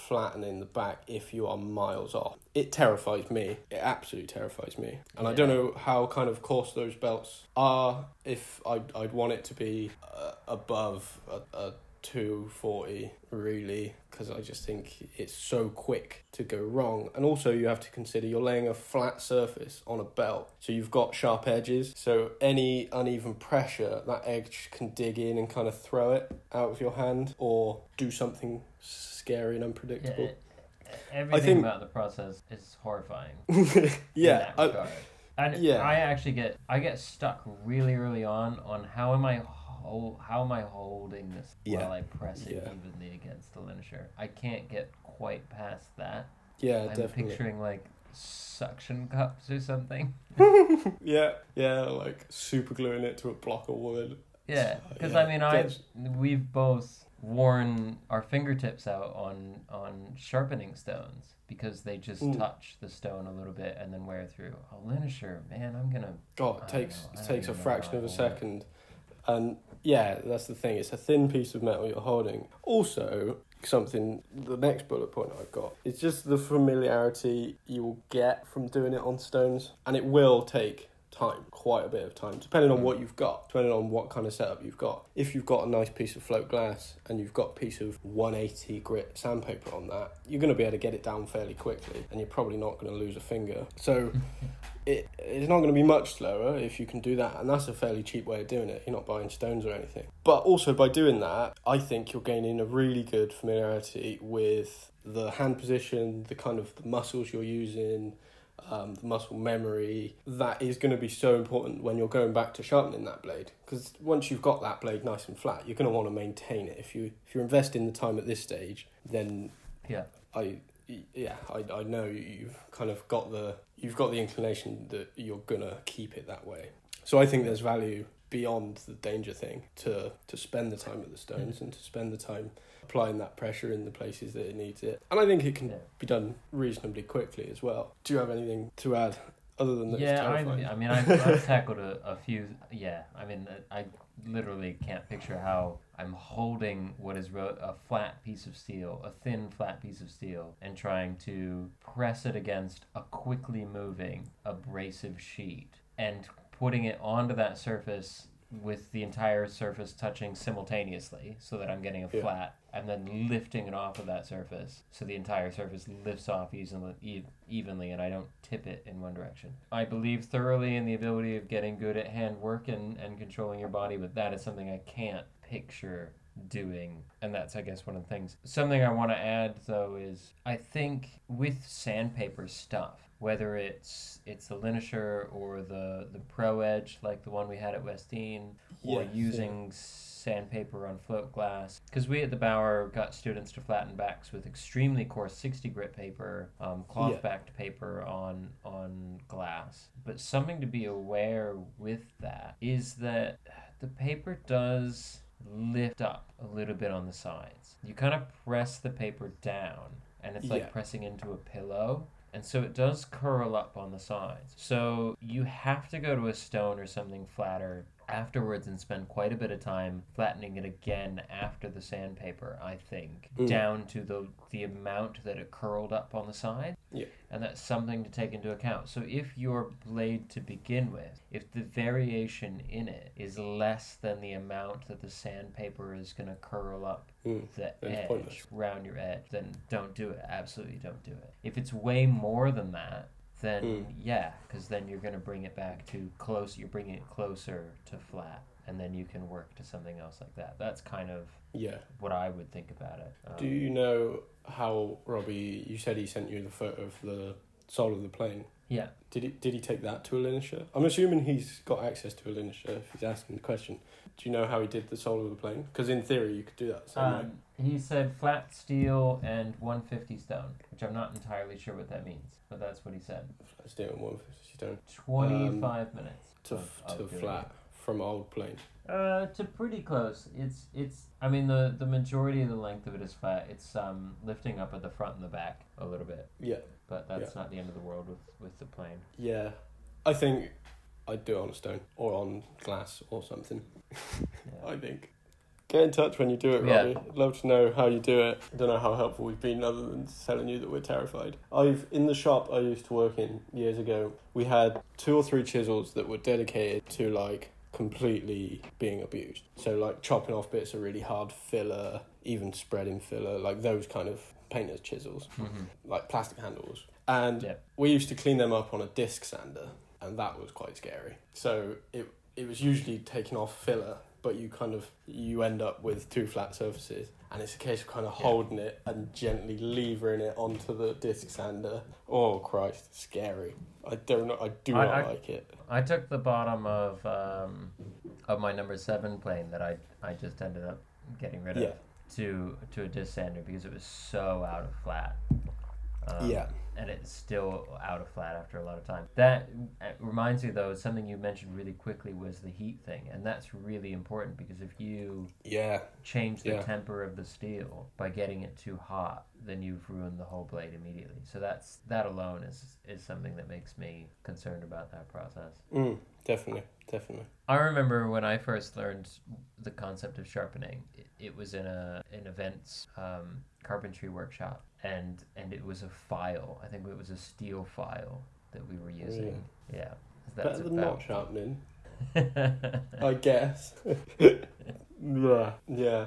flattening the back if you are miles off. It terrifies me. It absolutely terrifies me. And I don't know how kind of coarse those belts are. If I'd, I'd want it to be uh, above a, a 240 really because I just think it's so quick to go wrong. And also, you have to consider you're laying a flat surface on a belt, so you've got sharp edges. So, any uneven pressure, that edge can dig in and kind of throw it out of your hand or do something scary and unpredictable. Yeah, everything think- about the process is horrifying. <laughs> Yeah, I, and yeah. I actually get I get stuck really early on on how am I hol- how am I holding this Yeah. while I press it Yeah. evenly against the linisher. I can't get quite past that. yeah, I'm definitely. picturing like suction cups or something. <laughs> <laughs> Yeah, yeah, like super gluing it to a block of wood. Yeah, because yeah, I mean, I we've both worn our fingertips out on on sharpening stones because they just Mm. touch the stone a little bit and then wear through. A linisher, man, I'm gonna. God, it takes know, it takes a fraction of a hold second, and yeah, that's the thing. It's a thin piece of metal you're holding. Also, something the next bullet point I've got is just the familiarity you will get from doing it on stones, and it will take time, quite a bit of time, depending on Mm. what you've got, depending on what kind of setup you've got. If you've got a nice piece of float glass and you've got a piece of 180 grit sandpaper on that, you're going to be able to get it down fairly quickly, and you're probably not going to lose a finger. So <laughs> it, it's not going to be much slower if you can do that, and that's a fairly cheap way of doing it. You're not buying stones or anything. But also by doing that, I think you're gaining a really good familiarity with the hand position, the kind of the muscles you're using, um, the muscle memory. That is going to be so important when you're going back to sharpening that blade. Because once you've got that blade nice and flat, you're going to want to maintain it. If you if you're investing the time at this stage, then Yeah. I yeah I, I know you've kind of got the you've got the inclination that you're gonna keep it that way so i think there's value beyond the danger thing to to spend the time at the stones and to spend the time applying that pressure in the places that it needs it and i think it can Yeah. be done reasonably quickly as well do you have anything to add other than that Yeah, I, I mean, I've, I've tackled a, a few. Yeah, I mean, I literally can't picture how I'm holding what is a flat piece of steel, a thin, flat piece of steel, and trying to press it against a quickly moving, abrasive sheet and putting it onto that surface with the entire surface touching simultaneously so that I'm getting a Yeah. flat and then lifting it off of that surface so the entire surface lifts off easily, evenly and I don't tip it in one direction. I believe thoroughly in the ability of getting good at hand work and, and controlling your body, but that is something I can't picture doing and that's i guess one of the things something i want to add though is i think with sandpaper stuff whether it's it's the linisher or the the pro edge like the one we had at West Dean or Yes, using sandpaper on float glass. Because we at the Bauer got students to flatten backs with extremely coarse 60 grit paper um, cloth Yeah. backed paper on on glass. But something to be aware with that is that the paper does lift up a little bit on the sides. You kind of press the paper down and it's like Yeah. pressing into a pillow and so it does curl up on the sides. So you have to go to a stone or something flatter afterwards and spend quite a bit of time flattening it again after the sandpaper, I think, Mm. down to the the amount that it curled up on the side. Yeah. And that's something to take into account. So if your blade to begin with, if the variation in it is less than the amount that the sandpaper is going to curl up Mm. the edge pointless. round your edge, then don't do it. Absolutely don't do it. If it's way more than that, then Mm. yeah, because then you're gonna bring it back to close. You're bringing it closer to flat, and then you can work to something else like that. That's kind of yeah what I would think about it. Um, do you know how robbie you said he sent you the photo of the sole of the plane Yeah. Did he did he take that to a linisher? I'm assuming he's got access to a linisher if he's asking the question. Do you know how he did the sole of the plane? Because in theory you could do that the same way. Um, he said flat steel and 150 stone, which I'm not entirely sure what that means, but that's what he said. It in one fifty stone 25 minutes to of- to of doing flat from old plane. Uh, to pretty close. It's it's. I mean the the majority of the length of it is flat. It's um lifting up at the front and the back a little bit, Yeah, but that's not the end of the world with with the plane. yeah. I think I'd do it on a stone or on glass or something. Yeah. <laughs> I think. Get in touch when you do it, Yeah. Robbie. I'd love to know how you do it. I don't know how helpful we've been other than telling you that we're terrified. I've in the shop I used to work in years ago, we had two or three chisels that were dedicated to like completely being abused. So like chopping off bits of really hard filler, even spreading filler, like those kind of painter's chisels, Mhm. like plastic handles. And Yep. we used to clean them up on a disc sander, and that was quite scary. So it it was usually taking off filler, but you kind of you end up with two flat surfaces, and it's a case of kind of holding it and gently levering it onto the disc sander. Oh Christ, scary! I don't know. I do I- not I- like it. I took the bottom of um, of my number seven plane that I I just ended up getting rid of Yeah. to to a disc sander because it was so out of flat. Um, yeah, and it's still out of flat after a lot of time. That uh, reminds me, though, something you mentioned really quickly was the heat thing, and that's really important because if you yeah, change the Yeah. temper of the steel by getting it too hot, then you've ruined the whole blade immediately. So that's that alone is is something that makes me concerned about that process. mm, definitely, definitely. I remember when I first learned the concept of sharpening. It, it was in a an events um, carpentry workshop, and and it was a file. I think it was a steel file that we were using. Yeah, that's Better than not sharpening. <laughs> I guess. <laughs> yeah, yeah.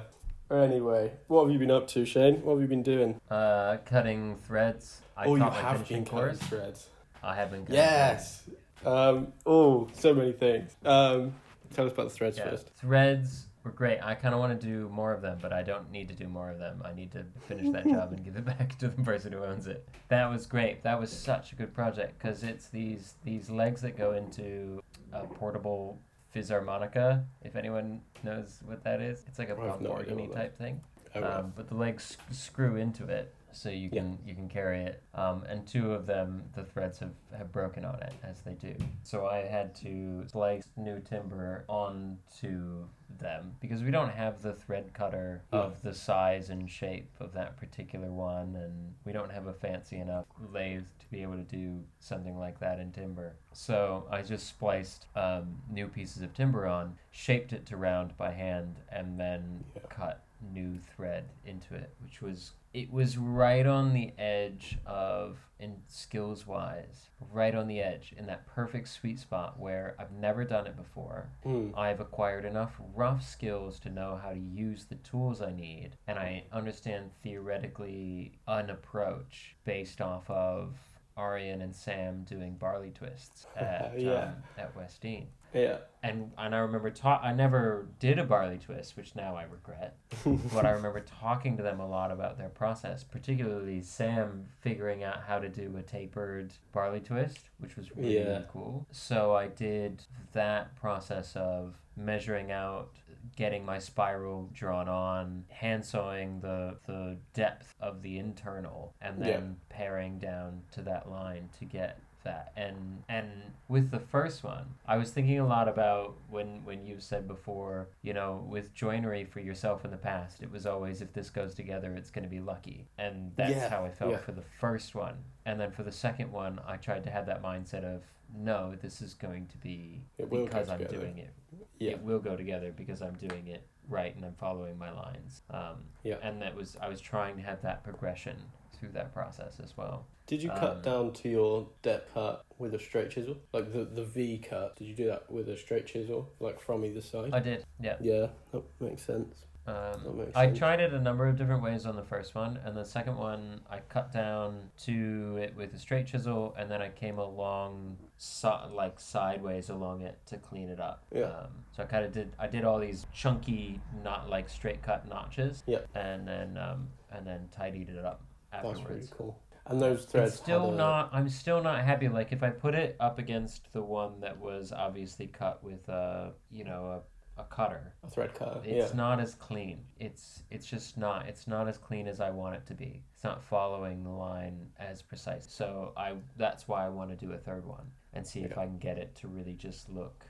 Anyway, what have you been up to, Shane? What have you been doing? uh, cutting threads. I oh, you have been cutting threads. I have been. Cutting Yes. Um, oh, so many things. Um, tell us about the threads threads. Yeah. first. Threads were great. I kind of want to do more of them, but I don't need to do more of them. I need to finish that job and give it <laughs> back to the person who owns it. That was great. That was such a good project because it's these these legs that go into a portable physharmonica. If anyone knows what that is, it's like a have no idea organy what that type thing. Um, but the legs sc- screw into it, so you Yeah. can you can carry it. Um, and two of them, the threads have, have broken on it as they do. So I had to slice new timber onto them because we don't have the thread cutter No. of the size and shape of that particular one, and we don't have a fancy enough lathe to be able to do something like that in timber. So I just spliced um, new pieces of timber on, shaped it to round by hand, and then Yeah. cut new thread into it, which was it was right on the edge of in skills wise, right on the edge in that perfect sweet spot where I've never done it before. Mm. I've acquired enough rough skills to know how to use the tools I need, and I understand theoretically an approach based off of Arian and Sam doing barley twists <laughs> at Yeah. um, at West Dean Yeah. and and I remember ta- I never did a barley twist, which now I regret. <laughs> but I remember talking to them a lot about their process, particularly Sam figuring out how to do a tapered barley twist, which was really Yeah. cool. So I did that process of measuring out getting my spiral drawn on hand sewing the the depth of the internal and then Yeah. paring down to that line to get that and and with the first one i was thinking a lot about when when you said before you know with joinery for yourself in the past it was always if this goes together it's going to be lucky and that's Yeah, how i felt yeah. for the first one and then for the second one i tried to have that mindset of no this is going to be It will go because i'm doing it Yeah. it will go together because i'm doing it right and i'm following my lines um, Yeah. and that was i was trying to have that progression through that process as well Did you cut Um, down to your depth cut with a straight chisel? Like the, the V cut, did you do that with a straight chisel? Like from either side? i did yeah yeah, that makes sense. Um, I tried it a number of different ways on the first one, and the second one I cut down to it with a straight chisel, and then I came along so, like sideways along it to clean it up. Yeah. Um, so I kind of did I did all these chunky, not like straight cut notches. Yeah. And then um, and then tidied it up afterwards. That's really cool. And those threads It's still a- not. I'm still not happy. Like if I put it up against the one that was obviously cut with a, you know, a, a cutter, a thread cutter. it's yeah. not as clean. It's it's just not. It's not as clean as I want it to be. It's not following the line as precise. So I that's why I want to do a third one and see if I can get it to really just look.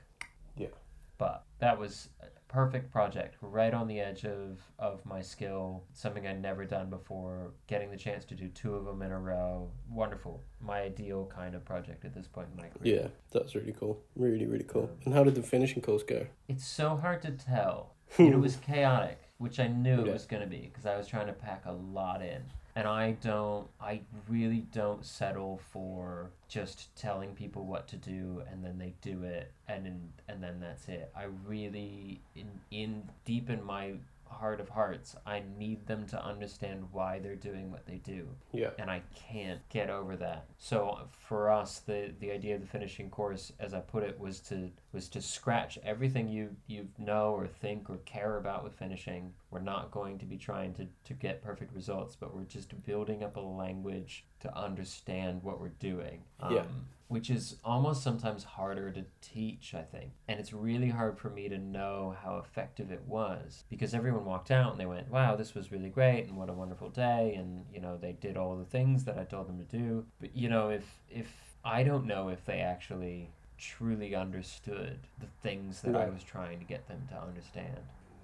Yeah. But that was a perfect project, right on the edge of of my skill. Something I'd never done before. Getting the chance to do two of them in a row, wonderful. My ideal kind of project at this point in my career. Yeah, that's really cool. Really, really cool. And how did the finishing course go? It's so hard to tell. <laughs> it was chaotic which I knew it was going to be because I was trying to pack a lot in. And I don't, I really don't settle for just telling people what to do and then they do it and and then that's it. I really, in, in deep in my heart of hearts, I need them to understand why they're doing what they do Yeah. and I can't get over that. So for us, the the idea of the finishing course, as I put it, was to was to scratch everything you you know or think or care about with finishing. We're not going to be trying to to get perfect results, but we're just building up a language to understand what we're doing. Um, Yeah. Which is almost sometimes harder to teach, I think. And it's really hard for me to know how effective it was because everyone walked out and they went, wow, this was really great and what a wonderful day. And, you know, they did all the things that I told them to do. But, you know, if, if I don't know if they actually truly understood the things that I was trying to get them to understand.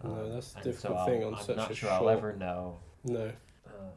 No, Um, that's and so difficult I'll- thing on I'm such not a sure I'll ever know No. um,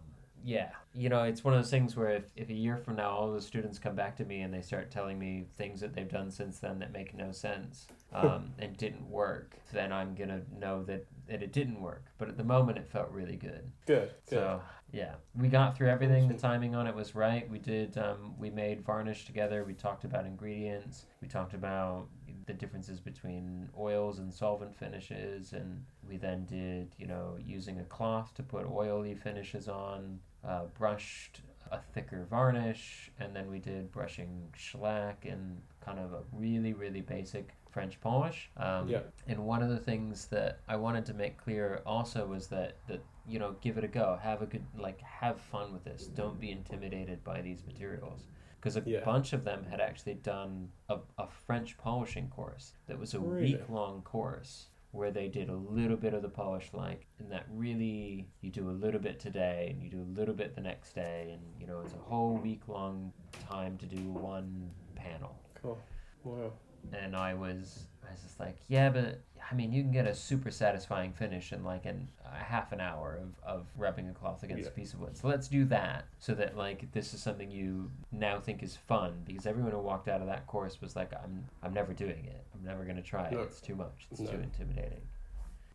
yeah. You know it's one of those things where if, if a year from now all the students come back to me and they start telling me things that they've done since then that make no sense um, and didn't work then i'm gonna know that, that it didn't work. But at the moment it felt really good. Good. Good. so yeah. We got through everything. The timing on it was right. We did um, we made varnish together. We talked about ingredients. We talked about the differences between oils and solvent finishes. And we then did you know using a cloth to put oily finishes on uh, brushed a thicker varnish and then we did brushing shellac and kind of a really really basic french polish um, Yeah. and one of the things that I wanted to make clear also was that that you know give it a go, have a good like have fun with this. Don't be intimidated by these materials because a Yeah. bunch of them had actually done a, a French polishing course that was a Really? week long course where they did a little bit of the polish like and that really you do a little bit today and you do a little bit the next day and you know it's a whole week long time to do one panel Cool. Wow. and I was I was just like, yeah, but I mean, you can get a super satisfying finish in like an, a half an hour of, of rubbing a cloth against Yeah. a piece of wood. So let's do that so that like this is something you now think is fun because everyone who walked out of that course was like, I'm I'm never doing it. I'm never gonna try it. No. It's too much. It's No. too intimidating.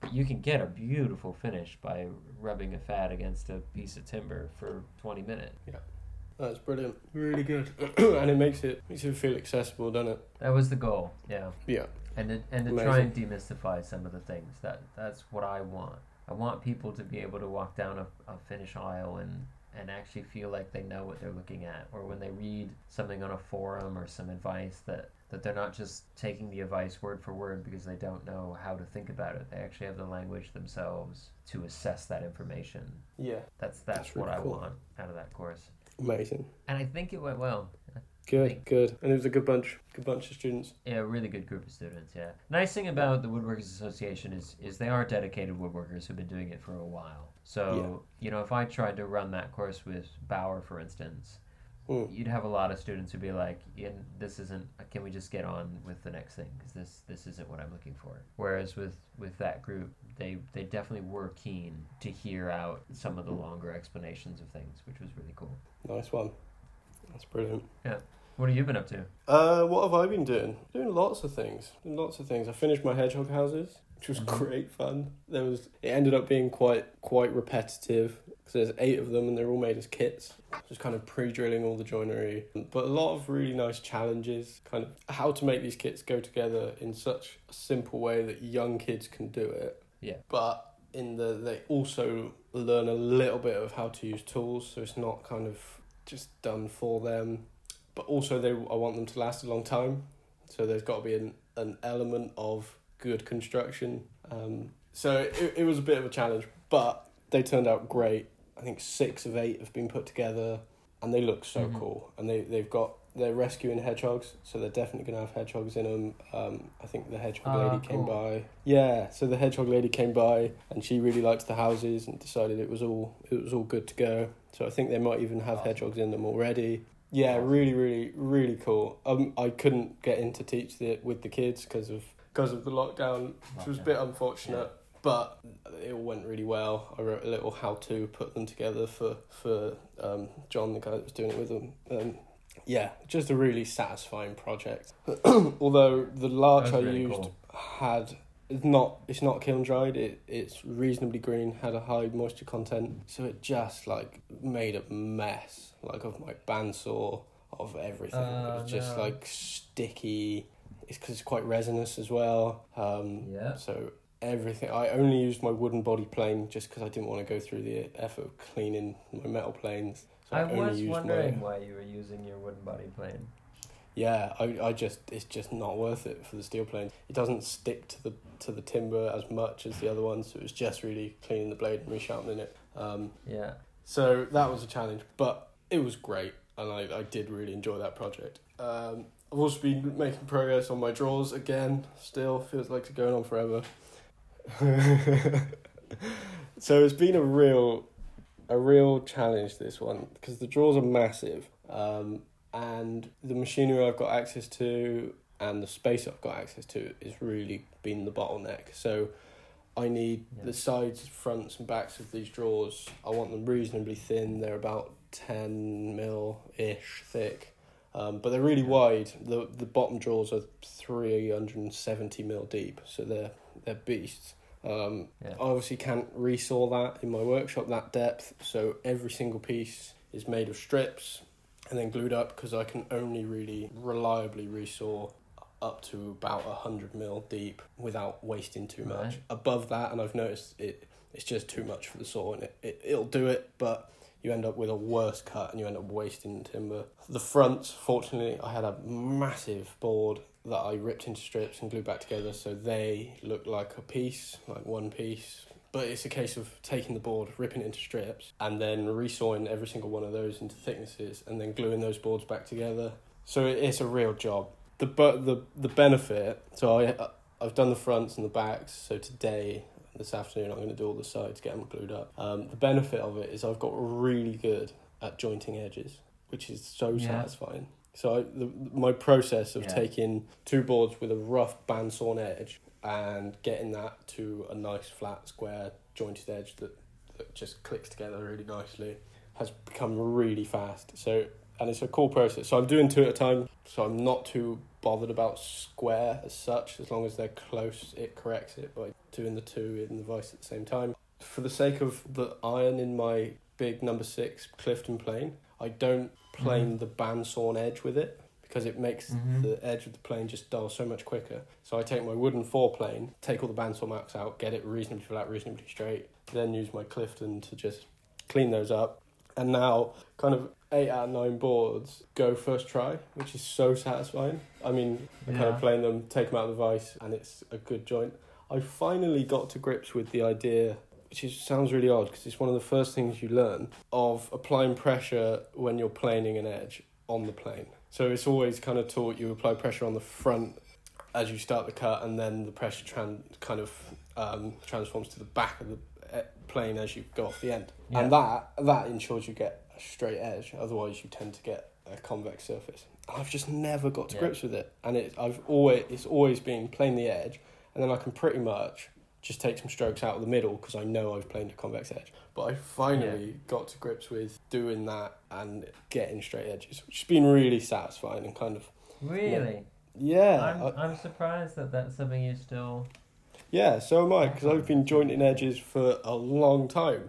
But you can get a beautiful finish by rubbing a fat against a piece of timber for 20 minutes. Yeah. That's brilliant. Really good. <clears throat> and it makes it makes it feel accessible, doesn't it? That was the goal. Yeah. Yeah. And to, and to try and demystify some of the things that that's what I want. I want people to be able to walk down a, a finish aisle and and actually feel like they know what they're looking at, or when they read something on a forum or some advice that that they're not just taking the advice word for word because they don't know how to think about it. They actually have the language themselves to assess that information. Yeah. That's that's, That's what really I cool. want out of that course, Amazing. and I think it went well. Good. Good. And it was a good bunch. Good bunch of students. Yeah, a really good group of students. Yeah. Nice thing about the Woodworkers Association is is they are dedicated woodworkers who've been doing it for a while. So you know, if I tried to run that course with Bauer, for instance, Mm. you'd have a lot of students who'd be like, "Yeah, "This isn't. Can we just get on with the next thing? Because this this isn't what I'm looking for." Whereas with with that group, they they definitely were keen to hear out some of the longer explanations of things, which was really cool. Nice one. That's brilliant. Yeah. What have you been up to? Uh, what have I been doing? Doing lots of things. Doing lots of things. I finished my hedgehog houses, which was Mhm. great fun. There was. It ended up being quite quite repetitive because there's eight of them and they're all made as kits. Just kind of pre-drilling all the joinery, but a lot of really nice challenges. Kind of how to make these kits go together in such a simple way that young kids can do it. Yeah. But in the they also learn a little bit of how to use tools, so it's not kind of just done for them but also they I want them to last a long time. So there's got to be an, an element of good construction. Um, so it, it was a bit of a challenge, but they turned out great. I think six of eight have been put together, and they look so Mhm. cool. And they they've got they're rescuing hedgehogs, so they're definitely gonna have hedgehogs in them. Um, I think the hedgehog Ah, lady came cool. by. Yeah, so the hedgehog lady came by, and she really liked the houses and decided it was all it was all good to go. So I think they might even have Awesome. hedgehogs in them already. Yeah, really, really, really cool. Um, I couldn't get in to teach it with the kids because of because of the lockdown, which was a bit unfortunate. But it all went really well. I wrote a little how to put them together for for um, John, the guy that was doing it with them. Um, yeah, just a really satisfying project. <clears throat> Although the larch I really used cool. had it's not it's not kiln dried. It it's reasonably green, had a high moisture content, so it just like made a mess like of my bandsaw of everything. Oh, it was just no. like sticky. It's because it's quite resinous as well. Um, Yeah. So everything. I only used my wooden body plane just because I didn't want to go through the effort of cleaning my metal planes. So I only was wondering my- why you were using your wooden body plane. yeah, I, I just it's just not worth it for the steel plane. It doesn't stick to the to the timber as much as the other ones. So it was just really cleaning the blade and resharpening it. Um, Yeah. so that was a challenge, but it was great, and I, I did really enjoy that project. Um, I've also been making progress on my drawers again. Still feels like it's going on forever. <laughs> so it's been a real, a real challenge this one because the drawers are massive, um, and the machinery I've got access to and the space I've got access to is really been the bottleneck. So I need Yeah. the sides, fronts, and backs of these drawers. I want them reasonably thin. They're about ten mil ish thick, um, but they're really wide. the The bottom drawers are three hundred and seventy mil deep, so they're they're beasts. Um, Yeah. I obviously can't resaw that in my workshop that depth, so every single piece is made of strips and then glued up because I can only really reliably resaw up to about a hundred mil deep without wasting too much. Right. Above that, and I've noticed it, it's just too much for the saw, and it, it it'll do it, but you end up with a worse cut and you end up wasting timber. The fronts, fortunately, I had a massive board that I ripped into strips and glued back together, so they look like a piece, like one piece. But it's a case of taking the board, ripping it into strips, and then resawing every single one of those into thicknesses, and then gluing those boards back together. So it's a real job. The but the the benefit. So I I've done the fronts and the backs. So today, this afternoon, I'm going to do all the sides, get them glued up. Um, the benefit of it is I've got really good at jointing edges, which is so Yeah. satisfying. So I, the, my process of Yeah. taking two boards with a rough bandsawn edge and getting that to a nice flat square jointed edge that, that just clicks together really nicely has become really fast. So and it's a cool process. So I'm doing two at a time. So I'm not too bothered about square as such, as long as they're close. It corrects it by doing the two in the vice at the same time. For the sake of the iron in my big number six Clifton plane, I don't plane Mhm. the bandsawn edge with it because it makes Mhm. the edge of the plane just dull so much quicker. So I take my wooden four plane, take all the bandsaw marks out, get it reasonably flat, reasonably straight, then use my Clifton to just clean those up. And now, kind of eight out of nine boards go first try, which is so satisfying. I mean, I kind of plane them, take them out of the vice, and it's a good joint. I finally got to grips with the idea, which is, sounds really odd because it's one of the first things you learn, of applying pressure when you're planing an edge on the plane. So it's always kind of taught you apply pressure on the front as you start the cut, and then the pressure tran- kind of um, transforms to the back of the eh, plane as you go off the end, Yeah. and that that ensures you get a straight edge. Otherwise, you tend to get a convex surface. And I've just never got to Yeah. grips with it, and it I've always it's always been plane the edge, and then I can pretty much just take some strokes out of the middle because I know I've planed a convex edge. But I finally got to grips with doing that and getting straight edges, which has been really satisfying and kind of Really? yeah, I'm, I- I'm surprised that that's something you still. Yeah. So am I because I've been jointing edges for a long time,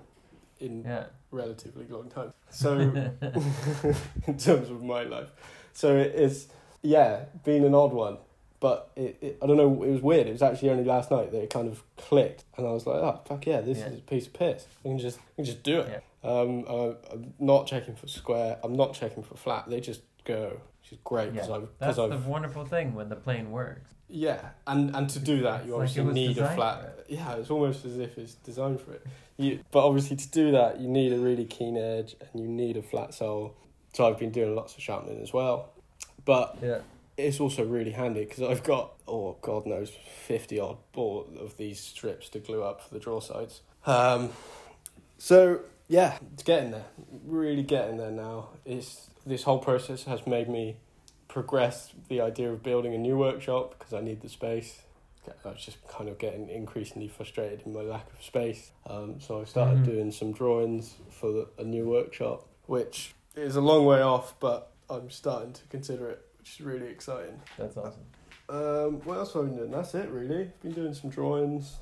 in Yeah. relatively long time. So <laughs> in terms of my life, so it is yeah, been an odd one. But it, it, I don't know, it was weird. It was actually only last night that it kind of clicked, and I was like, "Oh fuck yeah, this Yeah. is a piece of piss. I can just, I can just do it." Um, I, I'm not checking for square. I'm not checking for flat. They just go, which is great because Yeah. I've That's because the I've wonderful thing when the plane works. Yeah, and and to do that you like obviously was need a flat. Yeah, it's almost as if it's designed for it. You, but obviously to do that you need a really keen edge and you need a flat sole. So I've been doing lots of sharpening as well, but Yeah. it's also really handy because I've got oh god knows fifty odd ball of these strips to glue up for the draw sides. Um, so yeah, it's getting there, really getting there now. It's this whole process has made me progress the idea of building a new workshop because I need the space. I was just kind of getting increasingly frustrated in my lack of space. Um, so I started Mhm. doing some drawings for the, a new workshop, which is a long way off, but I'm starting to consider it, which is really exciting. That's awesome. Um, what else have I been doing? That's it, really. Been doing some drawings.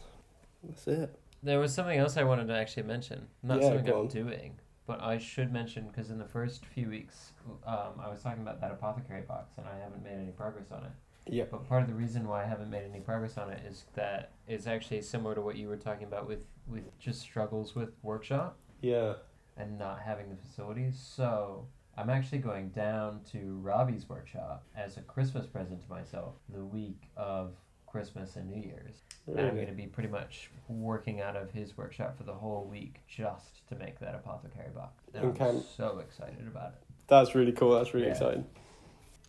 That's it. There was something else I wanted to actually mention. Not Yeah, something I'm on. doing, but I should mention because in the first few weeks, um, I was talking about that apothecary box, and I haven't made any progress on it. Yeah. But part of the reason why I haven't made any progress on it is that it's actually similar to what you were talking about with with just struggles with workshop Yeah. and not having the facilities. So I'm actually going down to Robbie's workshop as a Christmas present to myself the week of Christmas and New Year's. And I'm going to be pretty much working out of his workshop for the whole week just to make that apothecary box. And Okay. I'm so excited about it. That's really cool. That's really Yeah. exciting.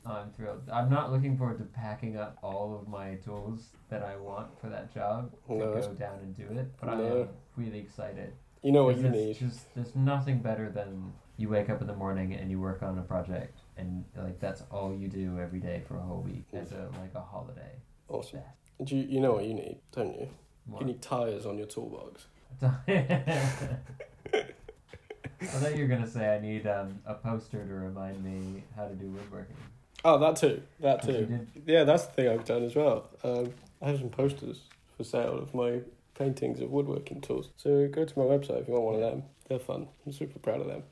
I'm thrilled. I'm not looking forward to packing up all of my tools that I want for that job to No. go down and do it, but I am really excited. You know what you need. Just, there's nothing better than you wake up in the morning and you work on a project and like that's all you do every day for a whole week as a like a holiday. Awesome. Do you, you know what you need, don't you? What? You need tires on your toolbox. <laughs> <laughs> I thought you were gonna say I need um, a poster to remind me how to do woodworking. Oh, that too. That too. Yeah, that's the thing I've done as well. Um, I have some posters for sale of my paintings of woodworking tools. So go to my website if you want one of them. They're fun. I'm super proud of them.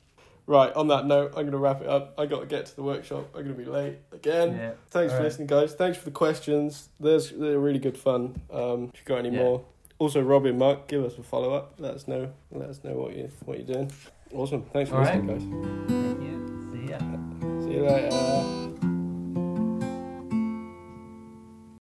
Right, on that note, I'm going to wrap it up. i got to get to the workshop. I'm going to be late again. yeah. Thanks for Alright. listening, guys. Thanks for the questions. There's, they're really good fun. Um, if you've got any Yeah. more. Also, Robbie and Mark, give us a follow up. Let us know. Let us know what, you, what you're doing. Awesome. Thanks for Alright. listening, guys. Thank you. See ya. See you later.